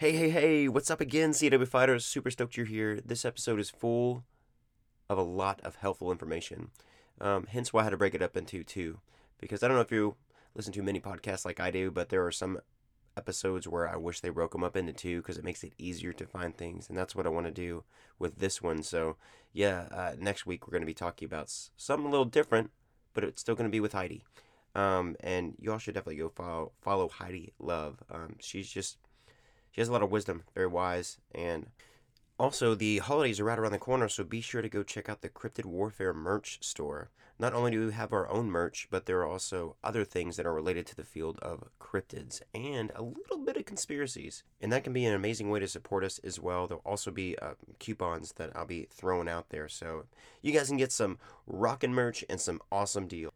Hey, hey, hey, what's up again, CW Fighters? Super stoked you're here. This episode is full of a lot of helpful information. Um, hence why I had to break it up into two. Because I don't know if you listen to many podcasts like I do, but there are some episodes where I wish they broke them up into two because it makes it easier to find things. And that's what I want to do with this one. So, yeah, uh, next week we're going to be talking about something a little different, but it's still going to be with Heidi. Um, and you all should definitely go follow, follow Heidi Luv. Um, she's just she has a lot of wisdom, very wise, and also the holidays are right around the corner, so be sure to go check out the Cryptid Warfare merch store. Not only do we have our own merch, but there are also other things that are related to the field of cryptids and a little bit of conspiracies. And that can be an amazing way to support us as well. There'll also be uh, coupons that I'll be throwing out there, so you guys can get some rockin' merch and some awesome deals.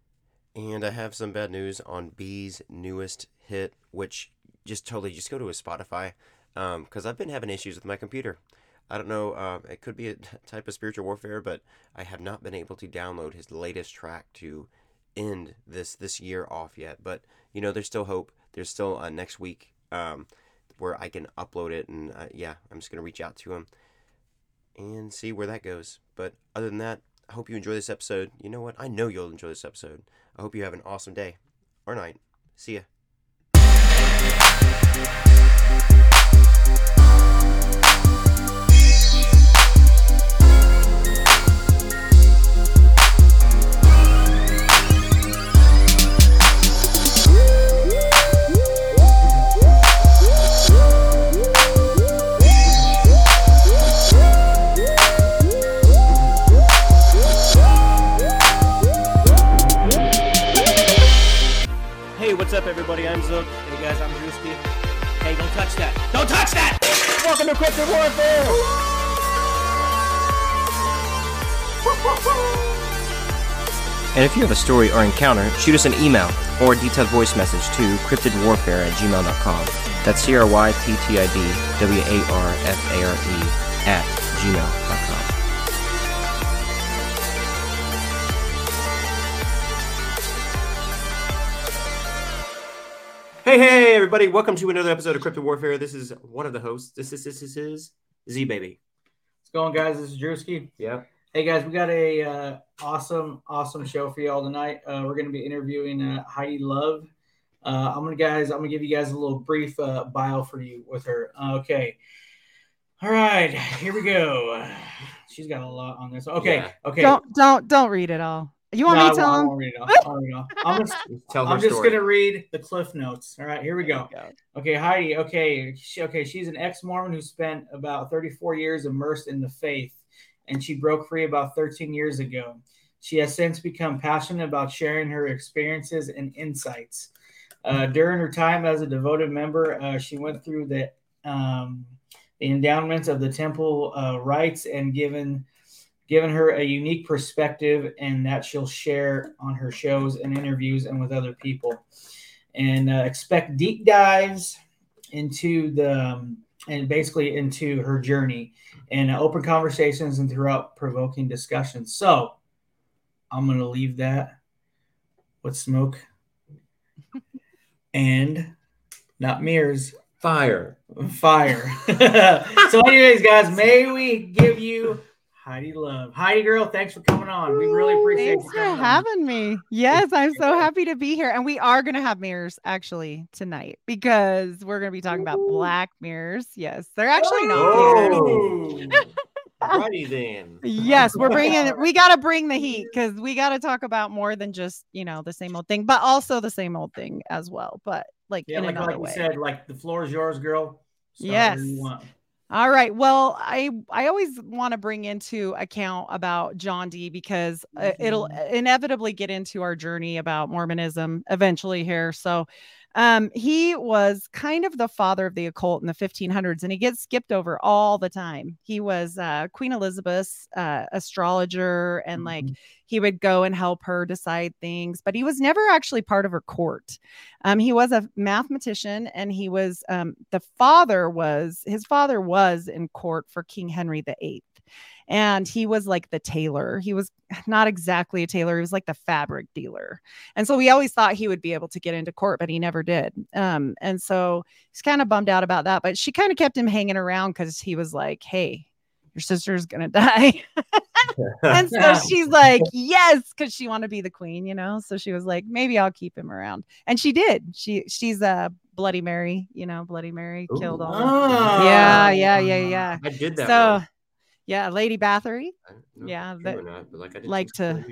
And I have some bad news on B's newest hit, which just totally just go to his Spotify because I've been having issues with my computer. I don't know. Uh, it could be a type of spiritual warfare, but I have not been able to download his latest track to end this this year off yet. But you know, there's still hope. There's still uh, next week um, where I can upload it, and uh, yeah, I'm just gonna reach out to him and see where that goes. But other than that, I hope you enjoy this episode. You know what? I know you'll enjoy this episode. I hope you have an awesome day or night. See ya. Hey, what's up, everybody? I'm Zook. Hey, guys, I'm Drewski. Hey, don't touch that! Don't touch that! Welcome to Cryptid Warfare! And if you have a story or encounter, shoot us an email or a detailed voice message to cryptidwarfare at gmail.com. That's C R Y P T I D W A R F A R E at gmail.com. Hey, hey, everybody. Welcome to another episode of Cryptid Warfare. This is one of the hosts. This is, this is, this is Z Baby. What's going, on, guys? This is Drewski. Yeah. Hey, guys, we got a uh, awesome, awesome show for y'all tonight. Uh, we're going to be interviewing uh, Heidi Luv. Uh, I'm gonna, guys, I'm gonna give you guys a little brief uh, bio for you with her. Okay. All right, here we go. She's got a lot on this. Okay, Yeah. okay. Don't don't don't read it all. You want No, me to tell won't- I him? won't read. I'll read it all. I'm just, Tell her I'm just gonna read the cliff notes. All right, here we go. Okay, Heidi. Okay, she, okay. She's an ex-Mormon who spent about 34 years immersed in the faith, and she broke free about 13 years ago. She has since become passionate about sharing her experiences and insights. Uh, during her time as a devoted member, uh, she went through the um, the endowments of the temple uh, rites and given given her a unique perspective, and that she'll share on her shows and interviews and with other people and uh, expect deep dives into the um, and basically into her journey and uh, open conversations and throughout provoking discussions. So I'm gonna leave that with smoke and not mirrors, Fire. fire. so, anyways, guys, may we give you Heidi Luv, Heidi girl. Thanks for coming on. We really appreciate Thanks you for coming on. having me. Yes, I'm so happy to be here. And we are going to have mirrors actually tonight because we're going to be talking about black mirrors. Yes, they're actually not mirrors. Oh. Then. Yes, we're bringing we got to bring the heat because we got to talk about more than just, you know, the same old thing, but also the same old thing as well. But like Yeah, in like, another like you way. said, like the floor is yours, girl. Start Yes. Wherever you want. All right. Well, I I always want to bring into account about John Dee because uh, it'll inevitably get into our journey about Mormonism eventually here. So, um, he was kind of the father of the occult in the 1500s, and he gets skipped over all the time. He was uh, Queen Elizabeth's uh, astrologer, and like Mhm. he would go and help her decide things, but he was never actually part of her court. Um, he was a mathematician, and he was um, the father was his father was in court for King Henry VIII, and he was like the tailor. He was not exactly a tailor, he was like the fabric dealer. And so we always thought he would be able to get into court, but he never did. Um, and so he's kind of bummed out about that. But she kind of kept him hanging around because he was like, Hey, your sister's gonna die. and so she's like, yes, because she wanted to be the queen, you know. So she was like, maybe I'll keep him around, and she did. She she's a Bloody Mary, you know, Bloody Mary Ooh. killed all. Oh. Yeah, yeah, yeah, yeah. I did that. So, wrong. Yeah, Lady Bathory. yeah, that, not, like, like to.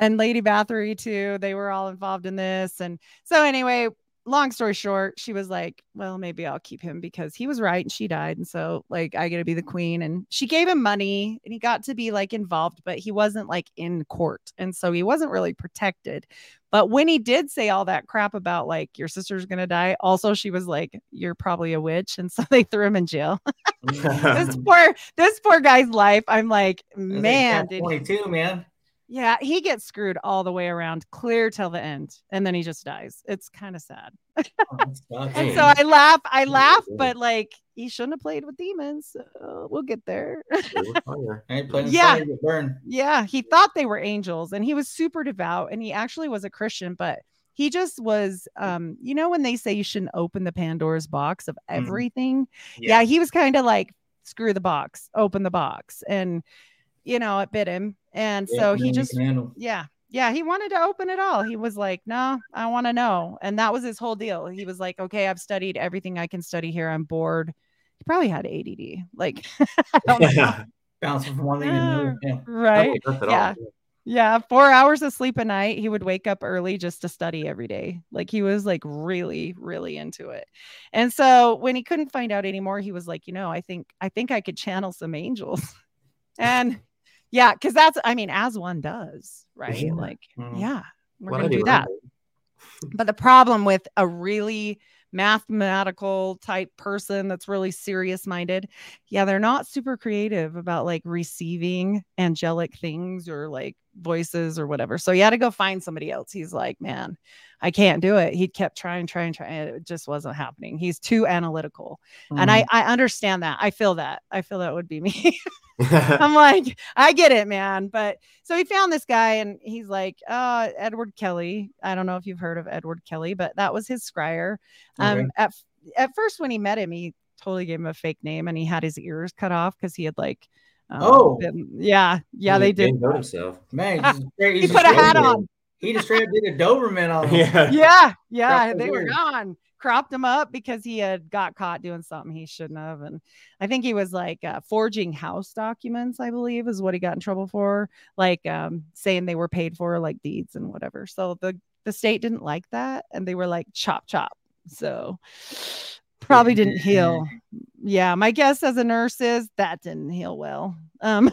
And Lady Bathory too. They were all involved in this, and so anyway, long story short, she was like, Well, maybe I'll keep him because he was right and she died. And so, like, I get to be the queen. And she gave him money and he got to be like involved, but he wasn't like in court. And so he wasn't really protected. But when he did say all that crap about like your sister's gonna die, also she was like, You're probably a witch. And so they threw him in jail. this poor this poor guy's life. I'm like, man, did 22, man. Yeah, he gets screwed all the way around, clear till the end, and then he just dies. It's kind of sad. oh, and so I laugh, I laugh, but like he shouldn't have played with demons. So we'll get there. yeah, yeah. He thought they were angels, and he was super devout, and he actually was a Christian, but he just was um you know when they say you shouldn't open the pandora's box of mm-hmm. everything mm. yeah. yeah he was kind of like screw the box open the box and you know it bit him and yeah, so he just, yeah, yeah, he wanted to open it all. He was like, no, I want to know. And that was his whole deal. He was like, okay, I've studied everything I can study here. I'm bored. He probably had ADD. Like, yeah. bouncing from one thing to another. Uh, yeah. Right. Yeah. Yeah, four hours of sleep a night. He would wake up early just to study every day. Like he was like really, really into it. And so when he couldn't find out anymore, he was like, you know, I think I think I could channel some angels. and yeah, because that's I mean, as one does, right? Yeah. Like, mm. yeah, we're gonna do that. but the problem with a really mathematical type person that's really serious minded yeah they're not super creative about like receiving angelic things or like voices or whatever so he had to go find somebody else he's like man i can't do it he kept trying trying trying it just wasn't happening he's too analytical mm. and i mm-hmm. i understand that i feel that i feel that would be me I'm like, I get it, man. But so he found this guy and he's like, uh, Edward Kelly. I don't know if you've heard of Edward Kelly, but that was his scryer. Um, okay. at, at first, when he met him, he totally gave him a fake name and he had his ears cut off because he had like, um, oh, been, yeah, yeah, he they did. Know himself. Man, he put a hat on. He just straight did a Doberman on. Yeah, yeah, yeah. They were gone cropped him up because he had got caught doing something he shouldn't have. And I think he was like uh, forging house documents, I believe, is what he got in trouble for, like um, saying they were paid for, like deeds and whatever. So the the state didn't like that, and they were like chop chop. So probably didn't heal. Yeah, my guess as a nurse is that didn't heal well. Um,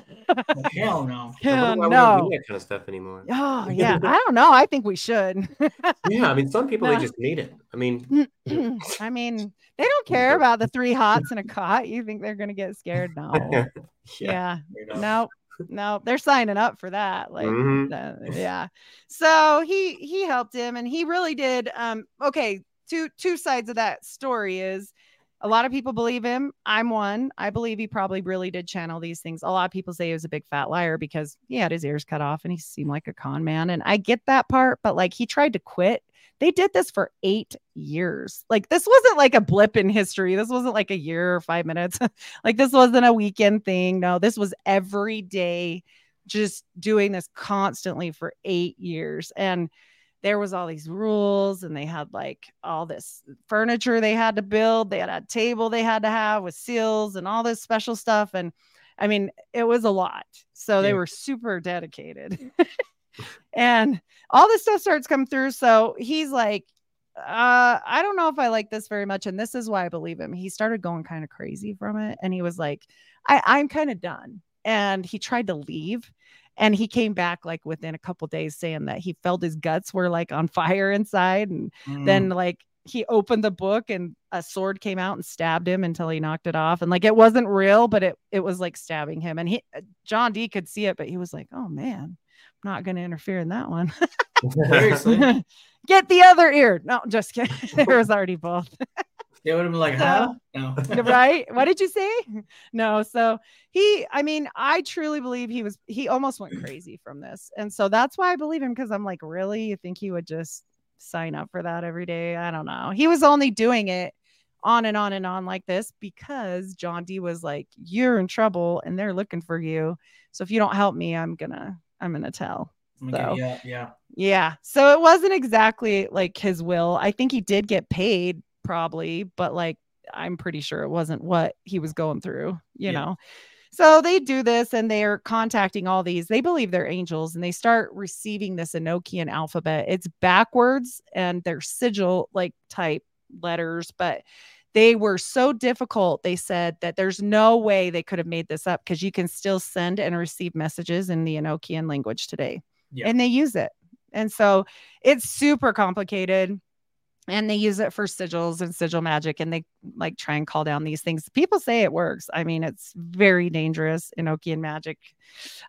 hell no. Hell no. that kind of stuff anymore. Oh yeah, I don't know. I think we should. yeah, I mean, some people no. they just need it. I mean, I mean, they don't care about the three hots in a cot. You think they're gonna get scared? No. yeah. yeah. No. No, they're signing up for that. Like, mm-hmm. uh, yeah. So he he helped him, and he really did. Um. Okay two two sides of that story is a lot of people believe him. I'm one. I believe he probably really did channel these things. A lot of people say he was a big fat liar because he had his ears cut off and he seemed like a con man. And I get that part, but like he tried to quit. They did this for eight years. Like this wasn't like a blip in history. This wasn't like a year or five minutes. like this wasn't a weekend thing. No, this was every day, just doing this constantly for eight years. And there was all these rules and they had like all this furniture they had to build they had a table they had to have with seals and all this special stuff and i mean it was a lot. So yeah. they were super dedicated. And all this stuff starts coming through so he's like uh i don't know if i like this very much and this is why i believe him. He started going kind of crazy from it and he was like i i'm kind of done. And he tried to leave and he came back like within a couple days saying that he felt his guts were like on fire inside and mm. then like he opened the book and a sword came out and stabbed him until he knocked it off and like it wasn't real but it it was like stabbing him and he uh, John Dee could see it but he was like oh man I'm not going to interfere in that one Seriously. get the other ear no just kidding there was already both They would have been like, huh? No. right? What did you say? No. So he, I mean, I truly believe he was, he almost went crazy from this. And so that's why I believe him because I'm like, really? You think he would just sign up for that every day? I don't know. He was only doing it on and on and on like this because John Dee was like, you're in trouble and they're looking for you. So if you don't help me, I'm gonna, I'm gonna tell. So, yeah, yeah. Yeah. So it wasn't exactly like his will. I think he did get paid probably, but like I'm pretty sure it wasn't what he was going through, you yeah. know. So they do this and they're contacting all these. They believe they're angels and they start receiving this Enochian alphabet. It's backwards and they're sigil like type letters, but they were so difficult. They said that there's no way they could have made this up because you can still send and receive messages in the Enochian language today. Yeah. And they use it. And so it's super complicated and they use it for sigils and sigil magic and they like try and call down these things people say it works i mean it's very dangerous in enochian magic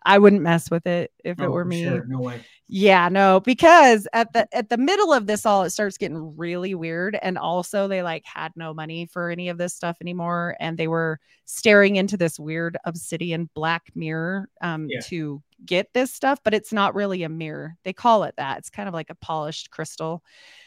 i wouldn't mess with it if it oh, were me sure. no way yeah no because at the at the middle of this all it starts getting really weird and also they like had no money for any of this stuff anymore and they were staring into this weird obsidian black mirror um yeah. to get this stuff, but it's not really a mirror. They call it that. It's kind of like a polished crystal.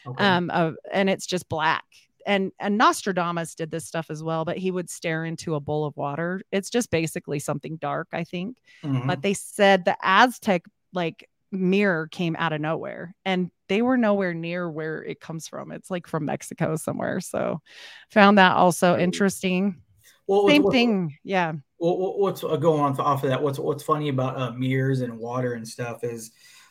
Okay. Um, uh, and it's just black. And and Nostradamus did this stuff as well, but he would stare into a bowl of water. It's just basically something dark, I think. Mm-hmm. But they said the Aztec like mirror came out of nowhere and they were nowhere near where it comes from. It's like from Mexico somewhere. So found that also interesting. Well, Same what, thing. Yeah. Well, what's uh, going on off of that? What's what's funny about uh, mirrors and water and stuff is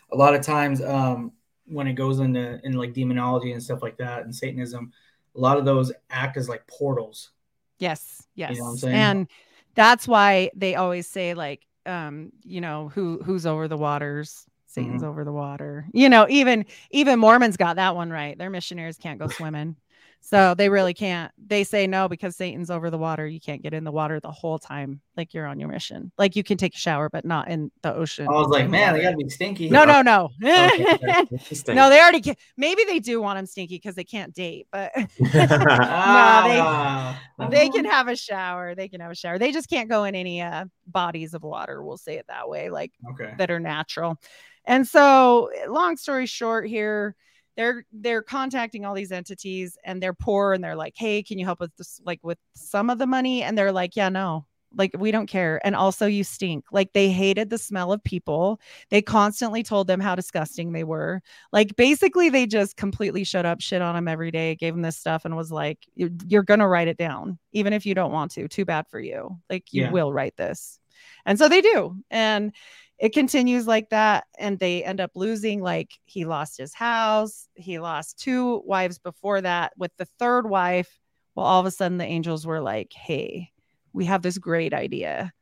a lot of times um, when it goes into in like demonology and stuff like that and Satanism, a lot of those act as like portals. Yes. Yes. You know and that's why they always say like um, you know, who who's over the waters Satan's mm-hmm. over the water. You know, even even Mormons got that one right. Their missionaries can't go swimming. So they really can't. They say no because Satan's over the water. You can't get in the water the whole time, like you're on your mission. Like you can take a shower, but not in the ocean. I was like, man, they gotta be stinky. No, no, no, no. They already. Can. Maybe they do want them stinky because they can't date, but no, they ah. they can have a shower. They can have a shower. They just can't go in any uh, bodies of water. We'll say it that way, like okay. that are natural. And so, long story short, here they're they're contacting all these entities and they're poor and they're like hey can you help with this like with some of the money? And they're like yeah no like we don't care. And also you stink. Like they hated the smell of people. They constantly told them how disgusting they were. Like basically they just completely shut up shit on them every day gave them this stuff and was like you're gonna write it down even if you don't want to too bad for you. Like you yeah. will write this. And so they do. And it continues like that and they end up losing like he lost his house he lost two wives before that with the third wife well all of a sudden the angels were like hey we have this great idea.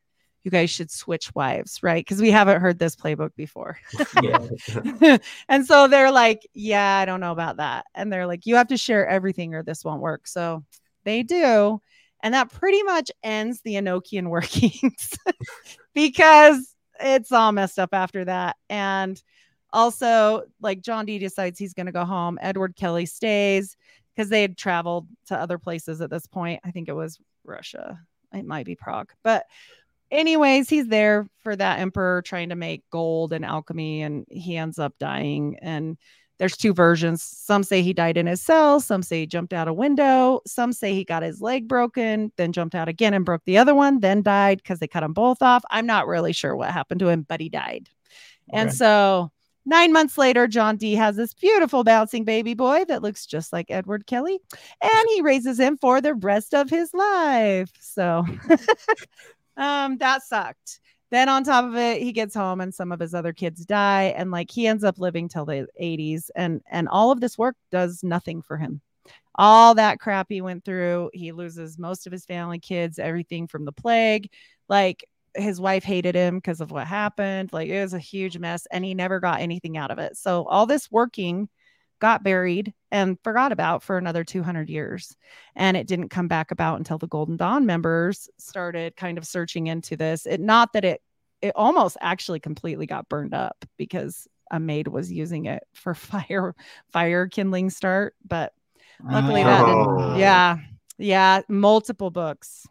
You guys should switch wives right? Because we haven't heard this playbook before. And so they're like yeah i don't know about that. And they're like you have to share everything or this won't work. So they do. And that pretty much ends the enochian workings because it's all messed up after that. And also, like John Dee decides he's going to go home. Edward Kelly stays because they had traveled to other places at this point. I think it was Russia. It might be Prague. But, anyways, he's there for that emperor trying to make gold and alchemy, and he ends up dying. And there's two versions. Some say he died in his cell, some say he jumped out a window, some say he got his leg broken, then jumped out again and broke the other one, then died because they cut them both off. I'm not really sure what happened to him, but he died. Okay. And so Nine months later, John Dee has this beautiful bouncing baby boy that looks just like Edward Kelly, and he raises him for the rest of his life. So um, that sucked. Then on top of it, he gets home and some of his other kids die and like he ends up living till the 80s and and all of this work does nothing for him. All that crap he went through, he loses most of his family, kids, everything from the plague. Like his wife hated him because of what happened. Like it was a huge mess and he never got anything out of it. So all this working got buried and forgot about for another 200 years. And it didn't come back about until the Golden Dawn members started kind of searching into this. It not that it it almost actually completely got burned up because a maid was using it for fire fire kindling start, but luckily oh. that didn't, oh. yeah. Yeah, multiple books.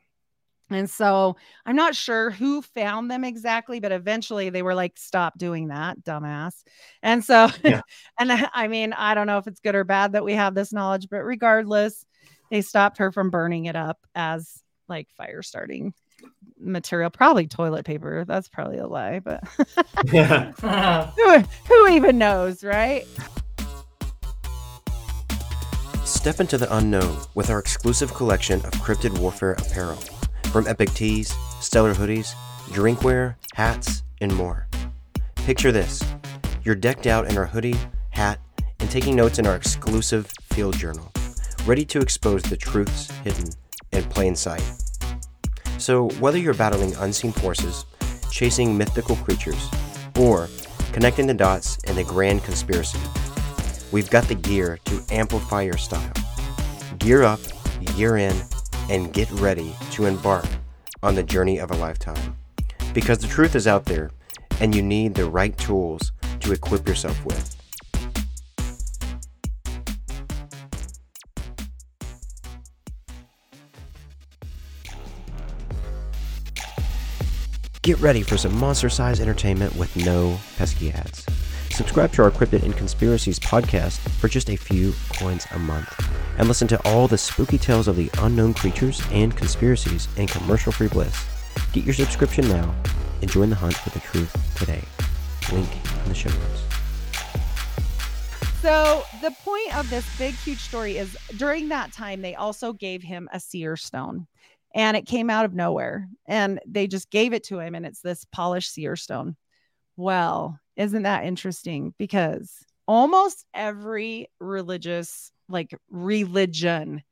And so I'm not sure who found them exactly, but eventually they were like, stop doing that, dumbass. And so, yeah. and I mean, I don't know if it's good or bad that we have this knowledge, but regardless, they stopped her from burning it up as like fire starting material. Probably toilet paper. That's probably a lie, but who, who even knows, right? Step into the unknown with our exclusive collection of cryptid warfare apparel. From epic tees, stellar hoodies, drinkware, hats, and more. Picture this you're decked out in our hoodie, hat, and taking notes in our exclusive field journal, ready to expose the truths hidden in plain sight. So, whether you're battling unseen forces, chasing mythical creatures, or connecting the dots in the grand conspiracy, we've got the gear to amplify your style. Gear up, gear in, and get ready to embark on the journey of a lifetime. Because the truth is out there, and you need the right tools to equip yourself with. Get ready for some monster size entertainment with no pesky ads. Subscribe to our Cryptid and Conspiracies podcast for just a few coins a month, and listen to all the spooky tales of the unknown creatures and conspiracies in commercial free bliss. Get your subscription now and join the hunt for the truth today. Link in the show notes. So, the point of this big, huge story is during that time, they also gave him a seer stone and it came out of nowhere and they just gave it to him and it's this polished seer stone well isn't that interesting? Because almost every religious, like religion,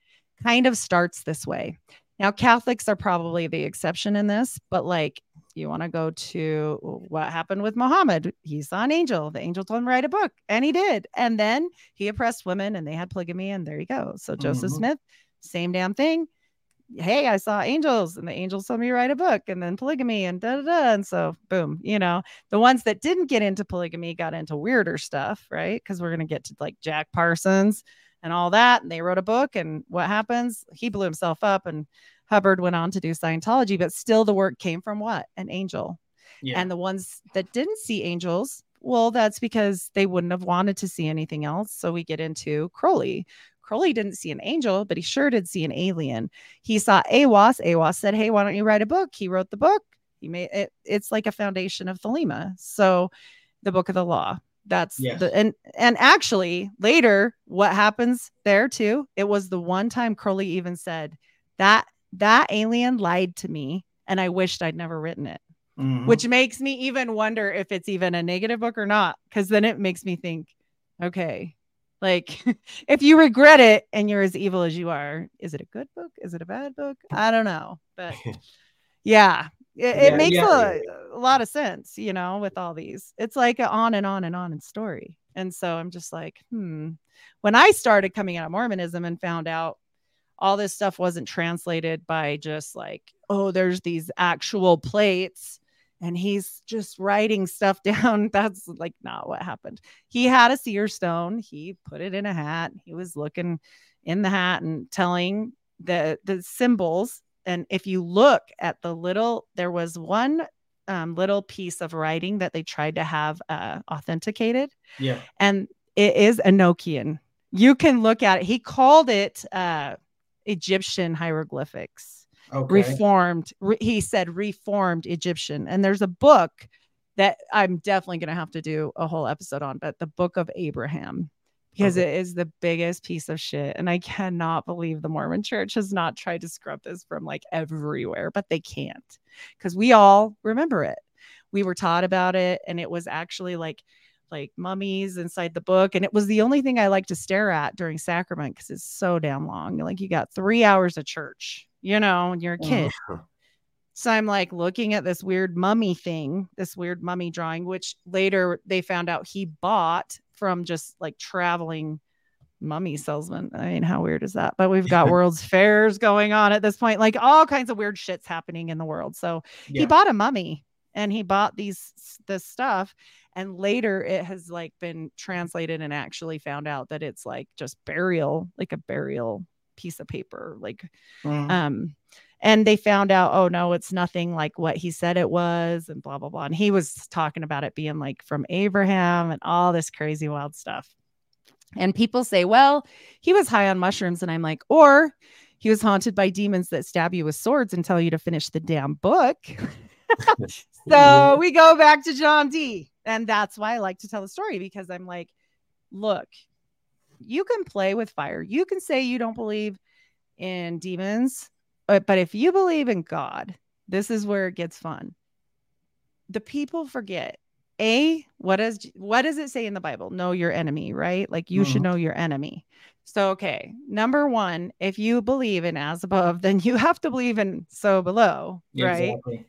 kind of starts this way. Now, Catholics are probably the exception in this, but like you want to go to what happened with Muhammad. He saw an angel. The angel told him to write a book, and he did. And then he oppressed women, and they had polygamy, and there you go. So Joseph mm-hmm. Smith, same damn thing hey, I saw angels and the angels told me to write a book and then polygamy and da da da. And so, boom, you know, the ones that didn't get into polygamy got into weirder stuff, right? Because we're going to get to like Jack Parsons and all that. And they wrote a book. And what happens? He blew himself up and Hubbard went on to do Scientology, but still the work came from what? An angel. Yeah. And the ones that didn't see angels, well, that's because they wouldn't have wanted to see anything else. So we get into Crowley, Crowley didn't see an angel, but he sure did see an alien. He saw Aiwass. Aiwass said, Hey, why don't you write a book? He wrote the book. He made it, it's like a foundation of Thelema. So the book of the law. That's yes. the and and actually later, what happens there too? It was the one time Crowley even said that that alien lied to me and I wished I'd never written it. Mm-hmm. Which makes me even wonder if it's even a negative book or not. Cause then it makes me think, okay, like, if you regret it and you're as evil as you are, is it a good book? Is it a bad book? I don't know. But yeah, it, it makes yeah. A, a, lot of sense, you know, with all these. It's like an on and on and on in story. And so I'm just like, hmm. When I started coming out of Mormonism and found out all this stuff wasn't translated by just like, oh, there's these actual plates and he's just writing stuff down. That's like not what happened. He had a seer stone. He put it in a hat. He was looking in the hat and telling the the symbols. And if you look at the little, there was one um, little piece of writing that they tried to have uh, authenticated. Yeah, and it is Enochian. You can look at it. He called it uh, Egyptian hieroglyphics okay. reformed re- he said reformed egyptian and there's a book that i'm definitely going to have to do a whole episode on but the book of abraham because okay. it is the biggest piece of shit and i cannot believe the mormon church has not tried to scrub this from like everywhere but they can't because we all remember it we were taught about it and it was actually like like mummies inside the book and it was the only thing i like to stare at during sacrament because it's so damn long like you got three hours of church you know, when you're a kid. Uh-huh. So I'm like looking at this weird mummy thing, this weird mummy drawing, which later they found out he bought from just like traveling mummy salesman. I mean, how weird is that? But we've got world's fairs going on at this point, like all kinds of weird shits happening in the world. So yeah. he bought a mummy and he bought these this stuff and later it has like been translated and actually found out that it's like just burial like a burial piece of paper like Mhm. um and they found out oh no it's nothing like what he said it was and blah blah blah and he was talking about it being like from abraham and all this crazy wild stuff. And people say well he was high on mushrooms and i'm like or he was haunted by demons that stab you with swords and tell you to finish the damn book. So we go back to John Dee and that's why i like to tell the story because i'm like look you can play with fire you can say you don't believe in demons but, but if you believe in God, this is where it gets fun. The people forget. A, what does what does it say in the Bible? Know your enemy, right? Like you should Mhm. know your enemy. So okay, number one, if you believe in as above, then you have to believe in so below, Yeah, right? Exactly.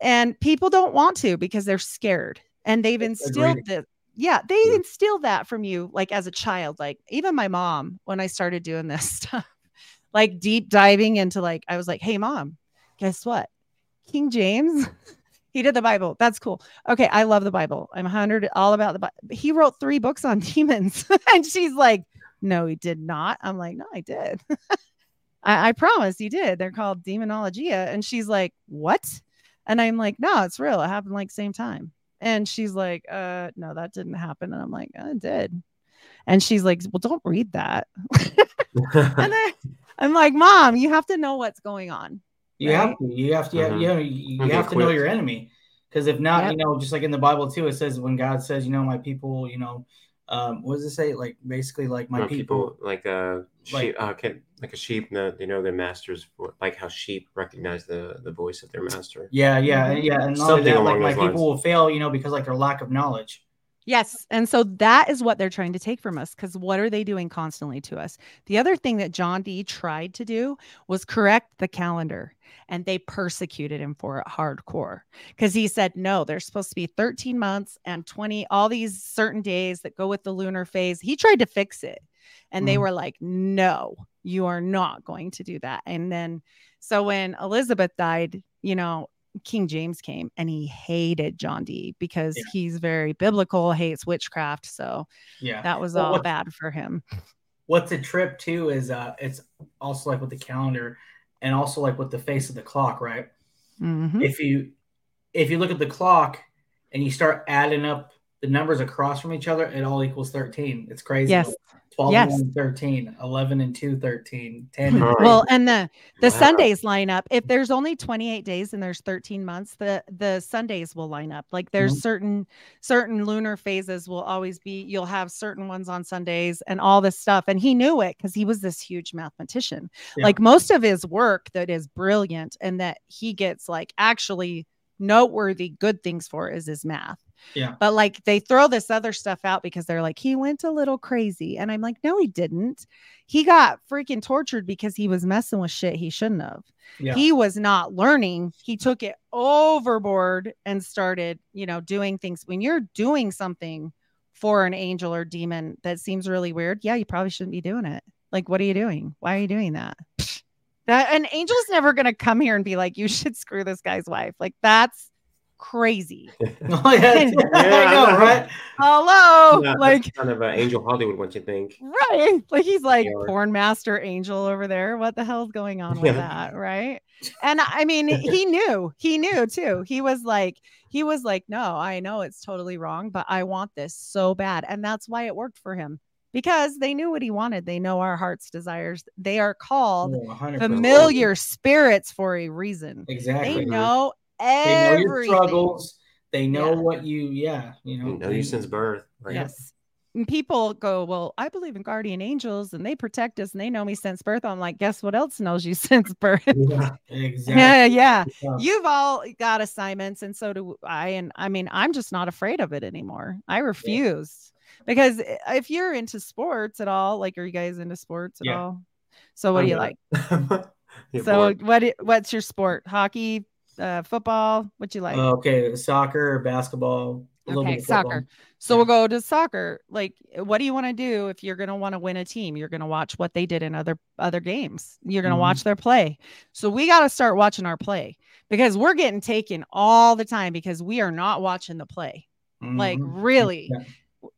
And people don't want to because they're scared. And they've instilled this. Yeah, they Yeah. instilled that from you, like as a child. Like even my mom, when I started doing this stuff, like deep diving into like, I was like, hey mom, guess what? King James, he did the Bible. That's cool. Okay, I love the Bible. I'm 100 all about the Bible. He wrote three books on demons. and she's like, no, he did not. I'm like, no, I did. I, I promise he did. They're called Daemonologie. And she's like, what? And I'm like, no, it's real. It happened like same time. And she's like, uh, no, that didn't happen. And I'm like, "Uh, it did. And she's like, well, don't read that. and then I'm like, mom, you have to know what's going on. You Right. have to. You have to. You, Mhm. you, know, you Be have to know your enemy, because if not, Yep. you know, just like in the Bible too, it says when God says, you know, my people, you know, um, what does it say? Like basically, like my Well, people. people like uh Like- sheep, uh, can, like a sheep, know, they know their masters, like how sheep recognize the the voice of their master. Yeah, yeah, Mhm. yeah, and not only Something that, like my those people lines. will fail, you know, because like their lack of knowledge. Yes. And so that is what they're trying to take from us because what are they doing constantly to us? The other thing that John Dee tried to do was correct the calendar and they persecuted him for it hardcore because he said, no, there's supposed to be 13 months and 20, all these certain days that go with the lunar phase. He tried to fix it and they Mhm. were like, no, you are not going to do that. And then, so when Elizabeth died, you know, King James came and he hated John Dee because Yeah. he's very biblical, hates witchcraft. So Yeah. that was Well, all bad for him. What's a trip too is uh it's also like with the calendar and also like with the face of the clock, right? Mhm. If you if you look at the clock and you start adding up the numbers across from each other, it all equals 13. It's crazy. Yes. 12 Yes. and 1, 13, 11 and 2, 13, 10 and Huh. Well, and the the Wow. Sundays line up. If there's only 28 days and there's 13 months, the the Sundays will line up. Like there's Mhm. certain certain lunar phases will always be you'll have certain ones on Sundays and all this stuff. And he knew it because he was this huge mathematician. Yeah. Like most of his work that is brilliant and that he gets like actually noteworthy good things for is his math. Yeah. But like they throw this other stuff out because they're like, he went a little crazy. And I'm like, no, he didn't. He got freaking tortured because he was messing with shit he shouldn't have. Yeah. He was not learning. He took it overboard and started, you know, doing things. When you're doing something for an angel or demon that seems really weird, yeah, you probably shouldn't be doing it. Like, what are you doing? Why are you doing that? That an angel's never gonna come here and be like, you should screw this guy's wife. Like, that's crazy. oh, yeah, Yeah, I know, right? Hello. Yeah, like kind of uh, Angel Hollywood, what you think? right like he's like Yeah. porn master angel over there what the hell's going on with that right and i mean he knew he knew too he was like he was like no i know it's totally wrong but i want this so bad and that's why it worked for him because they knew what he wanted they know our heart's desires they are called Oh, familiar spirits for a reason Exactly. they know They know your struggles. They know Yeah. what you, yeah, you know. You know you since birth. Like, Yes. And people go, Well, I believe in guardian angels and they protect us and they know me since birth. I'm like, Guess what else knows you since birth? Yeah. Exactly. yeah, yeah. Yeah. You've all got assignments, and so do I. And I mean, I'm just not afraid of it anymore. I refuse because if you're into sports at all, like, are you guys into sports at Yeah. all? So, what I'm do you not. like? You're So, bored. what? What's your sport? Hockey, uh, football? What you like? Okay, soccer, basketball, Okay, soccer. So Yeah. we'll go to soccer. Like, what do you want to do if you're going to want to win a team? You're going to watch what they did in other other games. You're going to Mhm. watch their play. So we got to start watching our play because we're getting taken all the time because we are not watching the play. Like, Mhm. really. Yeah.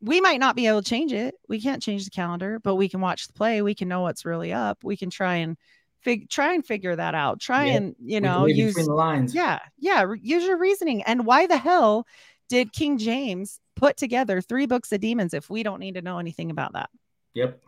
we might not be able to change it. We can't change the calendar, but we can watch the play. We can know what's really up. We can try and fig- try and figure that out. Try yeah. and you know use the lines. Yeah, yeah. Re- use your reasoning. And why the hell did King James put together three books of demons if we don't need to know anything about that? Yep.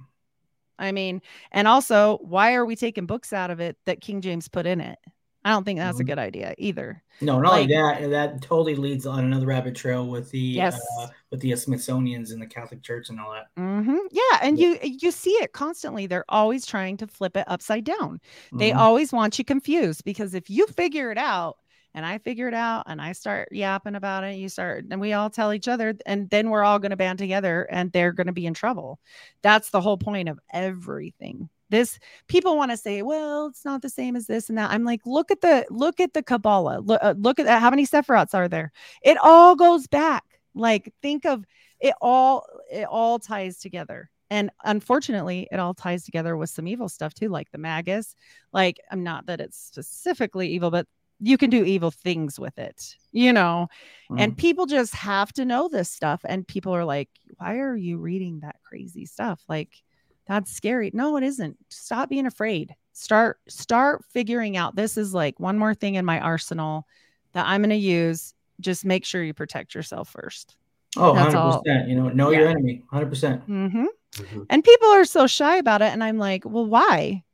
I mean, and also, why are we taking books out of it that King James put in it? I don't think that's mm-hmm. a good idea either. No, not like, like, that. That totally leads on another rabbit trail with the yes. Uh, with the Smithsonian's and the Catholic Church and all that. Mm-hmm. Yeah, and yeah. you you see it constantly. They're always trying to flip it upside down. Mm-hmm. They always want you confused because if you figure it out, and I figure it out and I start yapping about it. You start, and we all tell each other, and then we're all going to band together and they're going to be in trouble. That's the whole point of everything. This people want to say, well, it's not the same as this and that. I'm like, look at the look at the Kabbalah. Look, uh, look at that. How many Sephirots are there? It all goes back. Like, think of it all. It all ties together. And unfortunately, it all ties together with some evil stuff too, like the Magus. Like, I'm not that it's specifically evil, but you can do evil things with it, you know. Mm. And people just have to know this stuff. And people are like, why are you reading that crazy stuff? Like, that's scary. No, it isn't. Stop being afraid. Start start figuring out this is like one more thing in my arsenal that I'm going to use. Just make sure you protect yourself first. Oh, That's 100. All. You know, know yeah. your enemy. 100%. percent mm-hmm. Mm-hmm. And people are so shy about it. And I'm like, well, why?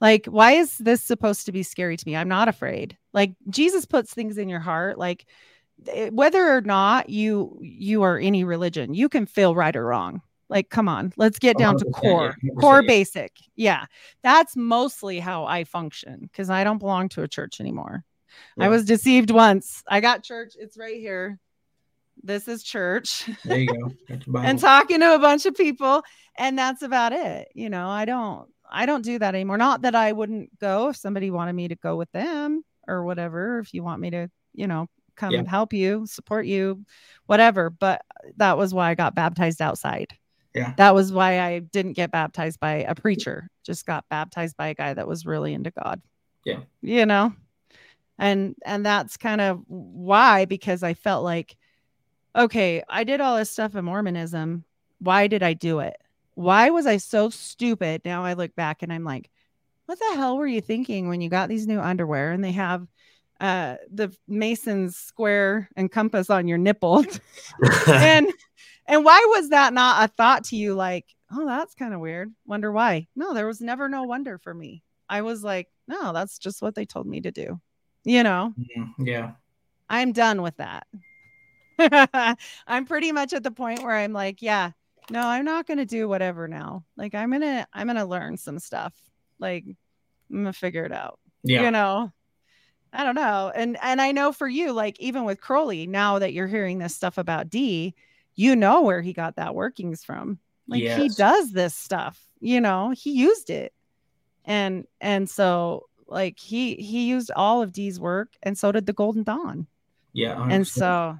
Like, why is this supposed to be scary to me? I'm not afraid. Like, Jesus puts things in your heart. Like, eh, whether or not you you are any religion, you can feel right or wrong. Like, come on, let's get down to oh, core, core basic. Yeah. That's mostly how I function because I don't belong to a church anymore. Yeah. I was deceived once. I got church. It's right here. This is church. There you go. and talking to a bunch of people. And that's about it. You know, I don't, I don't do that anymore. Not that I wouldn't go if somebody wanted me to go with them or whatever. If you want me to, you know, come yeah. help you, support you, whatever. But that was why I got baptized outside. Yeah. That was why I didn't get baptized by a preacher, just got baptized by a guy that was really into God. Yeah. You know? And and that's kind of why because I felt like okay, I did all this stuff in Mormonism. Why did I do it? Why was I so stupid? Now I look back and I'm like, what the hell were you thinking when you got these new underwear and they have uh the Mason's square and compass on your nipple? and and why was that not a thought to you? Like, oh, that's kind of weird. Wonder why? No, there was never no wonder for me. I was like, no, that's just what they told me to do. You know? Mm-hmm. Yeah. I'm done with that. I'm pretty much at the point where I'm like, yeah, no, I'm not going to do whatever now. Like, I'm going to, I'm going to learn some stuff. Like, I'm going to figure it out. Yeah. You know? I don't know. And and I know for you, like even with Crowley, now that you're hearing this stuff about Dee, you know where he got that workings from. Like yes. he does this stuff, you know, he used it. And and so like he he used all of Dee's work and so did the Golden Dawn. Yeah. 100%. And so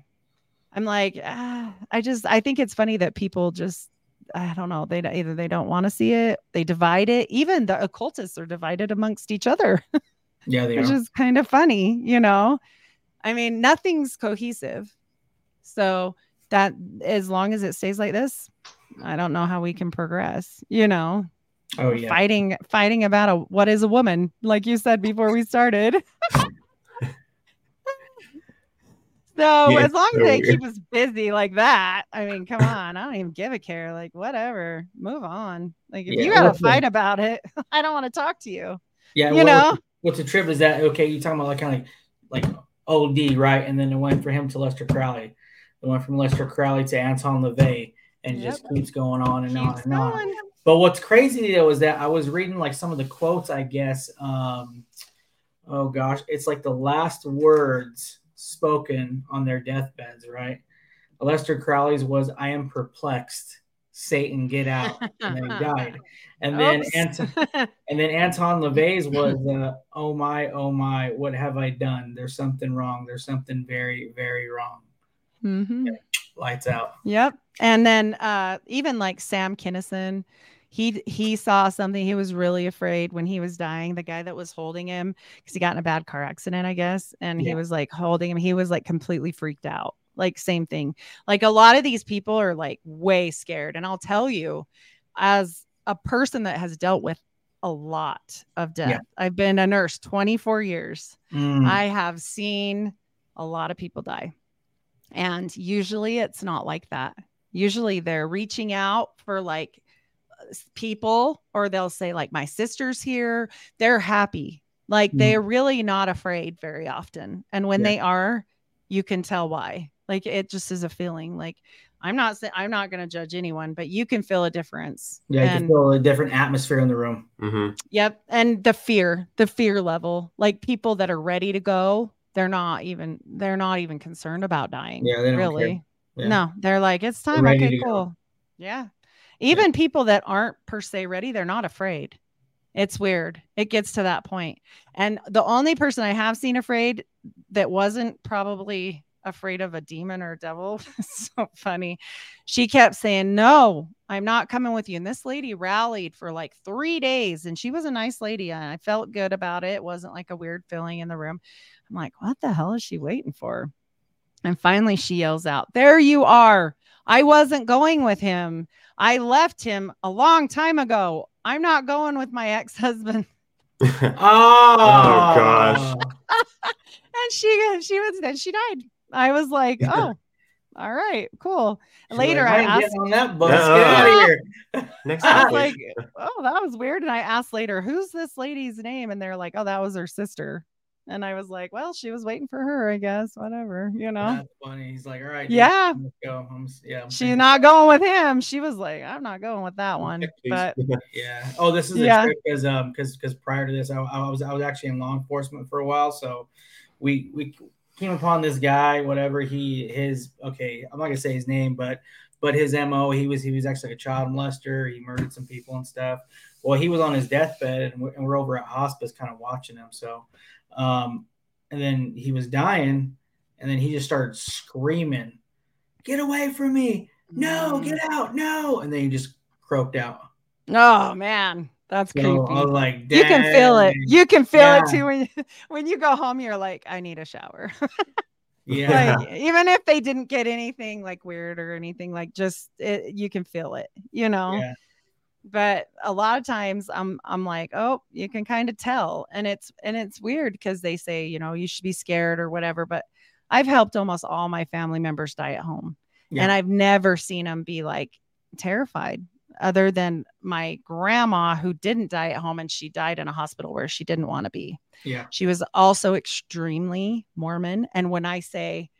I'm like, ah, I just I think it's funny that people just I don't know, they either they don't want to see it, they divide it. Even the occultists are divided amongst each other. yeah, which are. is kind of funny, you know. I mean, nothing's cohesive. So that as long as it stays like this, I don't know how we can progress, you know. Oh yeah. Fighting fighting about a what is a woman, like you said before we started. so yeah, as long as they keep us busy like that, I mean, come on, I don't even give a care. Like whatever, move on. Like if yeah, you gotta fight the, about it, I don't want to talk to you. Yeah, you know. What's the trip is that okay? You talking about like kind of like like OD, right? And then it went for him to Aleister Crowley. It went from Aleister Crowley to Anton LaVey and yep. just keeps going on and keeps on and going. on. But what's crazy though is that I was reading like some of the quotes, I guess. Um, oh gosh, it's like the last words spoken on their deathbeds, right? Aleister Crowley's was "I am perplexed, Satan, get out," and then he died. And then Anton, and then Anton LaVey's was uh, "Oh my, oh my, what have I done? There's something wrong. There's something very, very wrong." Mm-hmm. Lights out. Yep. And then uh, even like Sam Kinison, he he saw something. He was really afraid when he was dying. The guy that was holding him because he got in a bad car accident, I guess, and yeah. he was like holding him. He was like completely freaked out. Like same thing. Like a lot of these people are like way scared. And I'll tell you, as a person that has dealt with a lot of death, yeah. I've been a nurse 24 years. Mm. I have seen a lot of people die. And usually it's not like that. Usually they're reaching out for like people, or they'll say, like, my sister's here. They're happy. Like mm. they're really not afraid very often. And when yeah. they are, you can tell why. Like it just is a feeling. Like I'm not saying I'm not going to judge anyone, but you can feel a difference. Yeah, and, you can feel a different atmosphere in the room. Mm-hmm. Yep, and the fear, the fear level, like people that are ready to go, they're not even they're not even concerned about dying. Yeah, really. Yeah. No, they're like it's time. Okay, cool. Go. Yeah, even yeah. people that aren't per se ready, they're not afraid. It's weird. It gets to that point. And the only person I have seen afraid that wasn't probably afraid of a demon or a devil, so funny. She kept saying, No, I'm not coming with you. And this lady rallied for like three days and she was a nice lady. And I felt good about it. It wasn't like a weird feeling in the room. I'm like, What the hell is she waiting for? And finally she yells out, There you are. I wasn't going with him. I left him a long time ago. I'm not going with my ex husband. oh, oh gosh. Oh. and she she was then she died. I was like, oh, all right, cool. She's Later, like, I, asked on that bus. Uh, Get out of here. Next, I was like, oh, that was weird. And I asked later, who's this lady's name? And they're like, oh, that was her sister. And I was like, well, she was waiting for her, I guess. Whatever, you know. That's funny. He's like, all right, yeah, go. I'm, yeah, I'm she's not going with him. She was like, I'm not going with that one. But yeah. Oh, this is yeah. because um because because prior to this, I, I was I was actually in law enforcement for a while, so we we came upon this guy. Whatever he his okay, I'm not gonna say his name, but but his mo he was he was actually a child molester. He murdered some people and stuff. Well, he was on his deathbed, and we're, and we're over at hospice, kind of watching him. So um, and then he was dying, and then he just started screaming, "Get away from me! No, get mm. out! No!" And then he just croaked out. Oh man, that's so creepy. I was like, you can feel it. You can feel yeah. it too when you, when you go home. You're like, I need a shower. yeah. Like, even if they didn't get anything like weird or anything, like just it, you can feel it. You know. Yeah but a lot of times I'm I'm like, oh, you can kind of tell, and it's and it's weird because they say you know you should be scared or whatever, but I've helped almost all my family members die at home, yeah. and I've never seen them be like terrified, other than my grandma who didn't die at home and she died in a hospital where she didn't want to be. Yeah, she was also extremely Mormon, and when I say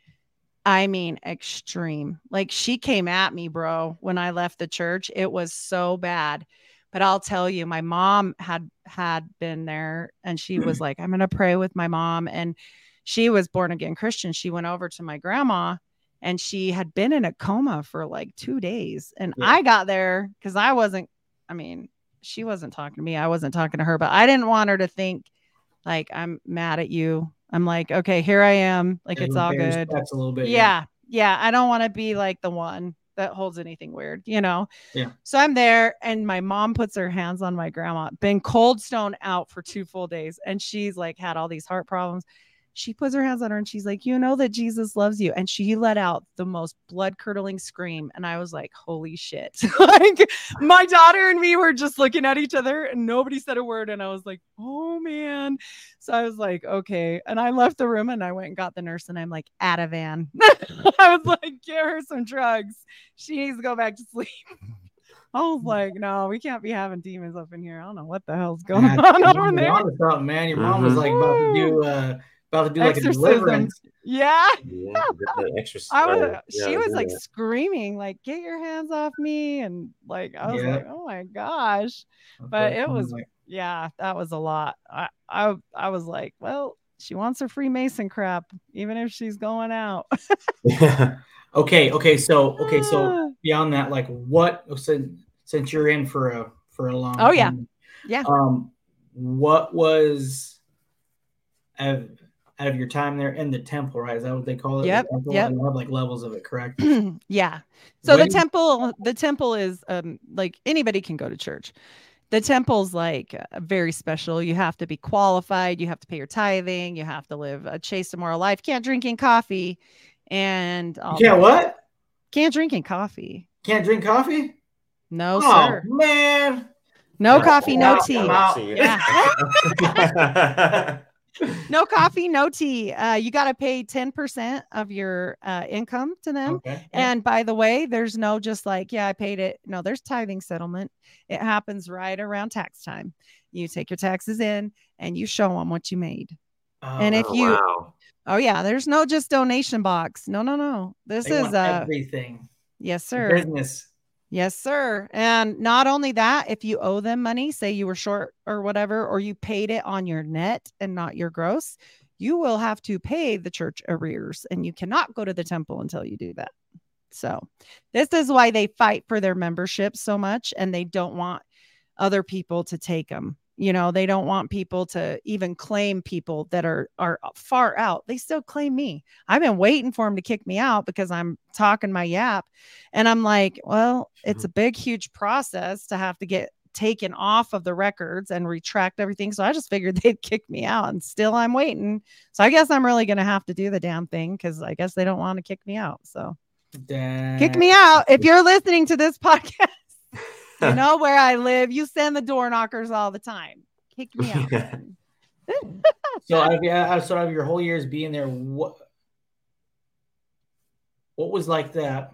I mean, extreme. Like she came at me, bro, when I left the church. It was so bad. But I'll tell you, my mom had had been there and she was like, I'm going to pray with my mom. And she was born again Christian. She went over to my grandma and she had been in a coma for like two days. And yeah. I got there because I wasn't, I mean, she wasn't talking to me. I wasn't talking to her, but I didn't want her to think like I'm mad at you I'm like, okay, here I am. Like it's all good. That's a little bit. Yeah. Yeah. I don't want to be like the one that holds anything weird, you know? Yeah. So I'm there and my mom puts her hands on my grandma, been cold stone out for two full days. And she's like had all these heart problems she puts her hands on her and she's like, You know that Jesus loves you. And she let out the most blood curdling scream. And I was like, Holy shit. like, my daughter and me were just looking at each other and nobody said a word. And I was like, Oh man. So I was like, Okay. And I left the room and I went and got the nurse and I'm like, Ativan. I was like, Give her some drugs. She needs to go back to sleep. I was like, no, we can't be having demons up in here. I don't know what the hell's going on over there. man, your mom was like about to do uh about to do like Exorcism. a deliverance. Yeah. yeah I was, yeah, she was like that. screaming, like, get your hands off me. And like, I was yeah. like, oh my gosh. But it was, yeah, that was a lot. I, I, I was like, well, she wants her Freemason crap, even if she's going out. yeah. Okay. Okay. So, okay. So beyond that, like what, since, since you're in for a, for a long Oh, yeah. Yeah. Um, what was, uh, out of your time there in the temple, right? Is that what they call it? Yep. The yep. You have like levels of it, correct? yeah. So when the temple, the temple is um like anybody can go to church. The temple's like uh, very special. You have to be qualified. You have to pay your tithing. You have to live a chaste, immoral life. Can't drink in coffee. and You can't that. what? Can't drink in coffee. Can't drink coffee? No, oh sir. man. No coffee, no tea. I'm out. See. No coffee, no tea. Uh, you got to pay 10% of your uh, income to them. Okay. And by the way, there's no just like, yeah, I paid it. No, there's tithing settlement. It happens right around tax time. You take your taxes in and you show them what you made. and if Oh, you- wow. Oh yeah, there's no just donation box. No, no, no. This They is uh everything. yes, sir. Business. Yes, sir. And not only that, if you owe them money, say you were short or whatever, or you paid it on your net and not your gross, you will have to pay the church arrears and you cannot go to the temple until you do that. So, this is why they fight for their membership so much and they don't want other people to take them. You know, they don't want people to even claim people that are are far out. They still claim me. I've been waiting for them to kick me out because I'm talking my yap and I'm like, well, it's a big, huge process to have to get taken off of the records and retract everything. So I just figured they'd kick me out and still I'm waiting. So I guess I'm really going to have to do the damn thing because I guess they don't want to kick me out. So kick me out. If you're listening to this podcast, you know where I live. You send the door knockers all the time. Kick me out. So out of, yeah, out- so out of your whole years being there, what what was like that?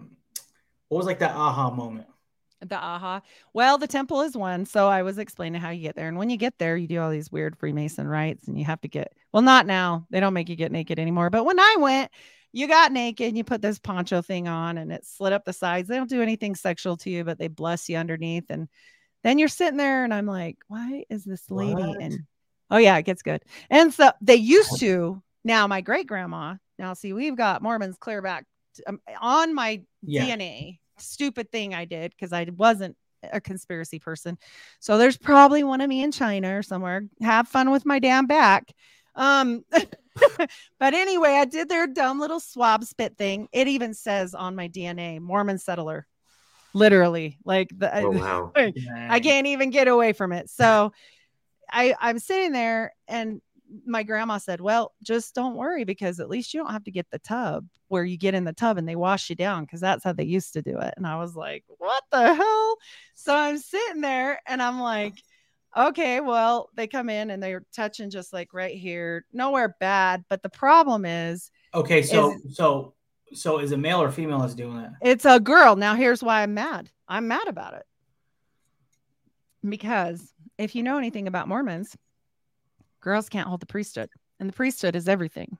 What was like that aha moment? The aha. Well, the temple is one. So I was explaining how you get there. And when you get there, you do all these weird Freemason rites and you have to get, well, not now. They don't make you get naked anymore. But when I went, you got naked and you put this poncho thing on and it slit up the sides. They don't do anything sexual to you, but they bless you underneath. And then you're sitting there and I'm like, why is this lady? What? And oh, yeah, it gets good. And so they used to, now my great grandma, now see, we've got Mormons clear back um, on my Yeah. DNA. Stupid thing I did because I wasn't a conspiracy person. So there's probably one of me in China or somewhere. Have fun with my damn back. Um, but anyway, I did their dumb little swab spit thing. It even says on my DNA, Mormon settler. Literally, like the oh wow. I can't even get away from it. So I I'm sitting there and my grandma said, "Well, just don't worry because at least you don't have to get the tub where you get in the tub and they wash you down because that's how they used to do it." And I was like, "What the hell?" So I'm sitting there and I'm like, "Okay, well, they come in and they're touching just like right here, nowhere bad, but the problem is Okay, so so so is a male or female that's doing that? It's a girl. Now, here's why I'm mad. I'm mad about it. Because if you know anything about Mormons, girls can't hold the priesthood, and the priesthood is everything.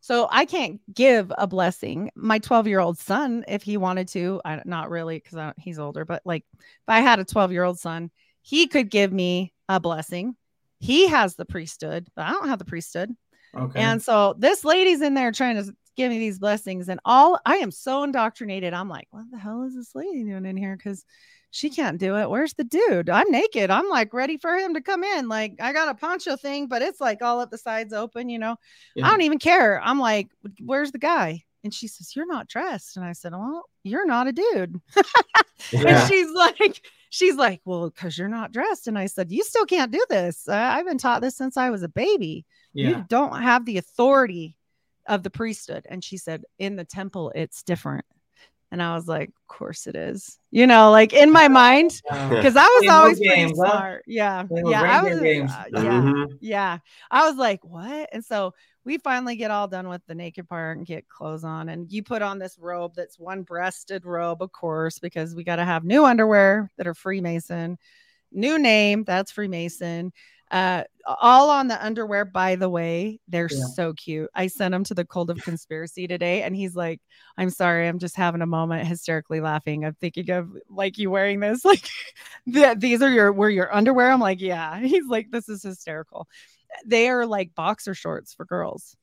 So I can't give a blessing. My 12 year old son, if he wanted to, I, not really because he's older, but like if I had a 12 year old son, he could give me a blessing. He has the priesthood, but I don't have the priesthood. Okay. And so this lady's in there trying to give me these blessings, and all I am so indoctrinated. I'm like, what the hell is this lady doing in here? Because she can't do it. Where's the dude? I'm naked. I'm like ready for him to come in. Like I got a poncho thing, but it's like all up the sides open, you know. Yeah. I don't even care. I'm like, where's the guy? And she says, You're not dressed. And I said, Well, you're not a dude. Yeah. And she's like, she's like, well, because you're not dressed. And I said, you still can't do this. I've been taught this since I was a baby. yeah. You don't have the authority of the priesthood. And she said, in the temple, it's different. And I was like, of course it is. You know, like in my mind, because I was Playing those always pretty games, huh? Yeah. Playing Yeah. I was, games. uh, yeah. Mhm. Yeah. I was like, what? And so we finally get all done with the naked part and get clothes on. And you put on this robe that's one breasted robe, of course, because we got to have new underwear that are Freemason, new name, that's Freemason. Uh, all on the underwear, by the way, they're Yeah. so cute. I sent him to the Cult of Conspiracy today, and he's like, I'm sorry, I'm just having a moment hysterically laughing. I'm thinking of like you wearing this, like th- these are your were your underwear. I'm like, yeah. He's like, this is hysterical. They are like boxer shorts for girls.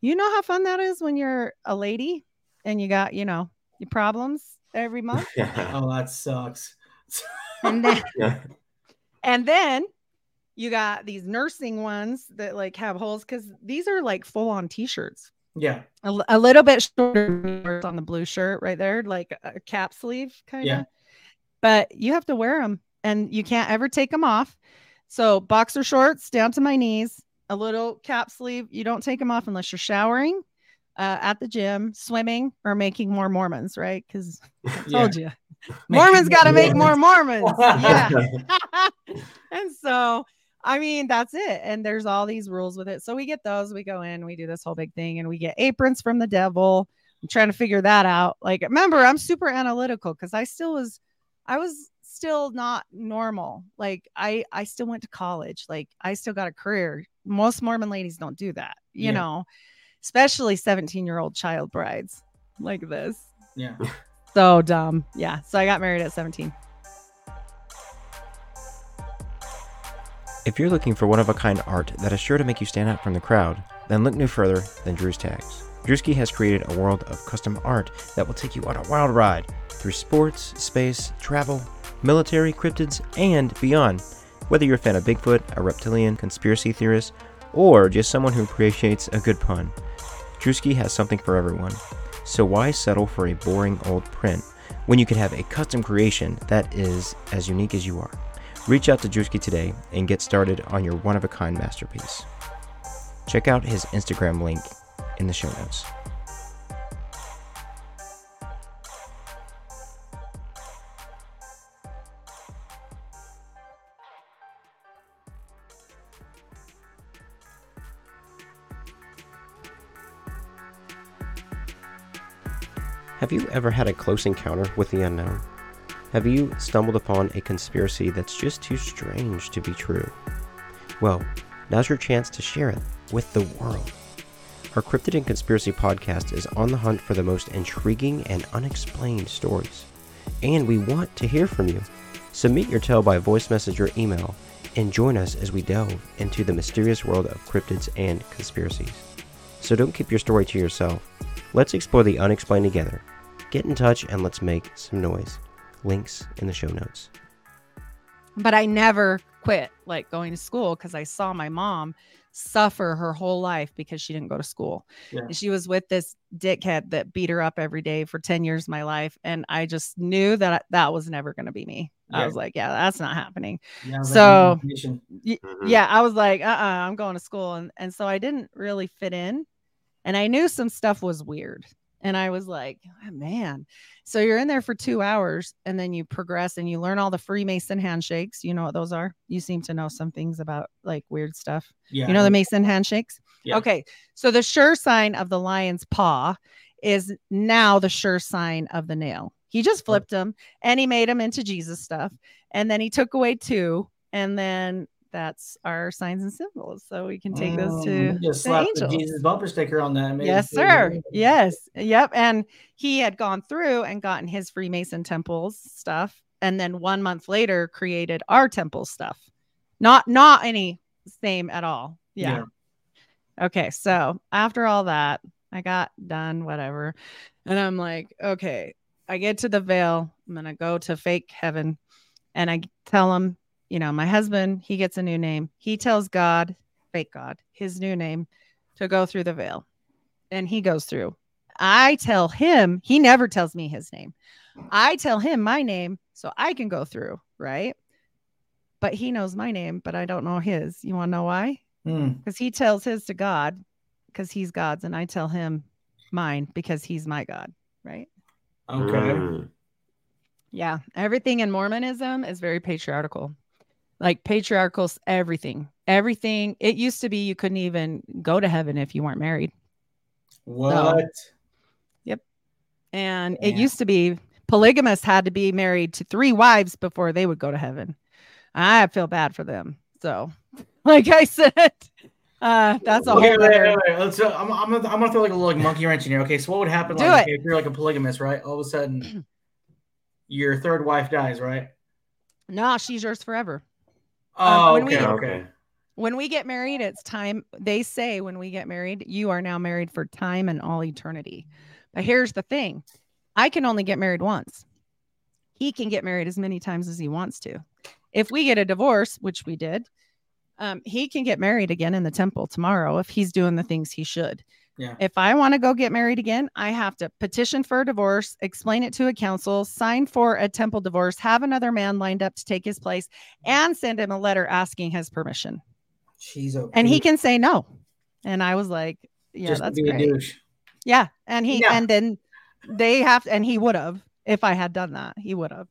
You know how fun that is when you're a lady and you got, you know, your problems every month. oh, that sucks. And then Yeah. and then you got these nursing ones that like have holes because these are like full on t-shirts. Yeah. a little bit shorter on the blue shirt right there, like a cap sleeve kind of. Yeah. But you have to wear them and you can't ever take them off. So boxer shorts down to my knees, a little cap sleeve. You don't take them off unless you're showering. uh, at the gym, swimming, or making more Mormons, right? Because I Yeah. told you, Mormons got to make more Mormons. Yeah. and so, I mean, that's it. And there's all these rules with it. So we get those, we go in, we do this whole big thing, and we get aprons from the devil. I'm trying to figure that out. Like, remember, I'm super analytical because I still was, I was still not normal. Like, I, I still went to college. Like, I still got a career. Most Mormon ladies don't do that, you Yeah. know, especially 17 year old child brides like this. Yeah. So dumb. Yeah. So I got married at 17. If you're looking for one of a kind art that is sure to make you stand out from the crowd, then look no further than Drew's Tags. Drewski has created a world of custom art that will take you on a wild ride through sports, space, travel, military, cryptids, and beyond. Whether you're a fan of Bigfoot, a reptilian, conspiracy theorist, or just someone who appreciates a good pun, Drewski has something for everyone. So why settle for a boring old print when you can have a custom creation that is as unique as you are? Reach out to Drewski today and get started on your one of a kind masterpiece. Check out his Instagram link in the show notes. Have you ever had a close encounter with the unknown? Have you stumbled upon a conspiracy that's just too strange to be true? Well, now's your chance to share it with the world. Our Cryptid and Conspiracy podcast is on the hunt for the most intriguing and unexplained stories. And we want to hear from you. Submit your tale by voice message or email and join us as we delve into the mysterious world of cryptids and conspiracies. So don't keep your story to yourself. Let's explore the unexplained together. Get in touch and let's make some noise. Links in the show notes. But I never quit like going to school because I saw my mom suffer her whole life because she didn't go to school. Yeah. She was with this dickhead that beat her up every day for 10 years of my life. And I just knew that that was never going to be me. I was like, yeah, that's not happening. Yeah, I was So- like, "Mission." Mm-hmm. yeah i was like uh-uh i'm going to school and and so i didn't really fit in and i knew some stuff was weird and i was like "Ah, man. So you're in there for two hours and then you progress and you learn all the freemason handshakes. You know what those are? You seem to know some things about like weird stuff. Yeah. you know the mason handshakes? Yeah. okay so the sure sign of the lion's paw is now the sure sign of the nail. He just flipped them and he made them into jesus stuff and then he took away two and then that's our signs and symbols so we can take those to Mm, just the slap angels the Jesus bumper sticker on that. and made it yes sir yes. Yep and he had gone through and gotten his freemason temples stuff and then one month later created our temple stuff. Not not any same at all. Yeah. okay so after all that i got done whatever and i'm like okay i get to the veil i'm gonna go to fake heaven and i tell him you know my husband he gets a new name he tells god fake god his new name to go through the veil and he goes through i tell him he never tells me his name i tell him my name so i can go through right but he knows my name but i don't know his you want to know why Hmm. because he tells his to God because he's God's, and I tell him mine because he's my God, right? Okay. Mm. Yeah. Everything in Mormonism is very patriarchal. Like patriarchal, everything, everything. It used to be you couldn't even go to heaven if you weren't married. What? Yep. And it used to be polygamists had to be married to three wives before they would go to heaven. I feel bad for them. So, like I said, uh, that's a whole Okay, wait, other- wait, wait. Let's, uh, I'm, I'm, gonna, I'm gonna throw like a little like, monkey wrench in here. Okay, so what would happen Do like it. if you're like a polygamist, right? All of a sudden, your third wife dies, right? No, she's yours forever. Oh, when we- okay, okay. when we get married, it's time. They say when we get married, you are now married for time and all eternity. But here's the thing I can only get married once. He can get married as many times as he wants to. If we get a divorce, which we did, um, he can get married again in the temple tomorrow if he's doing the things he should. Yeah. If I want to go get married again, I have to petition for a divorce, explain it to a council, sign for a temple divorce, have another man lined up to take his place, and send him a letter asking his permission She's okay. and he can say no. And I was like, yeah, just that's great. Yeah, and he Yeah. and then they have and he would have if I had done that. He would have.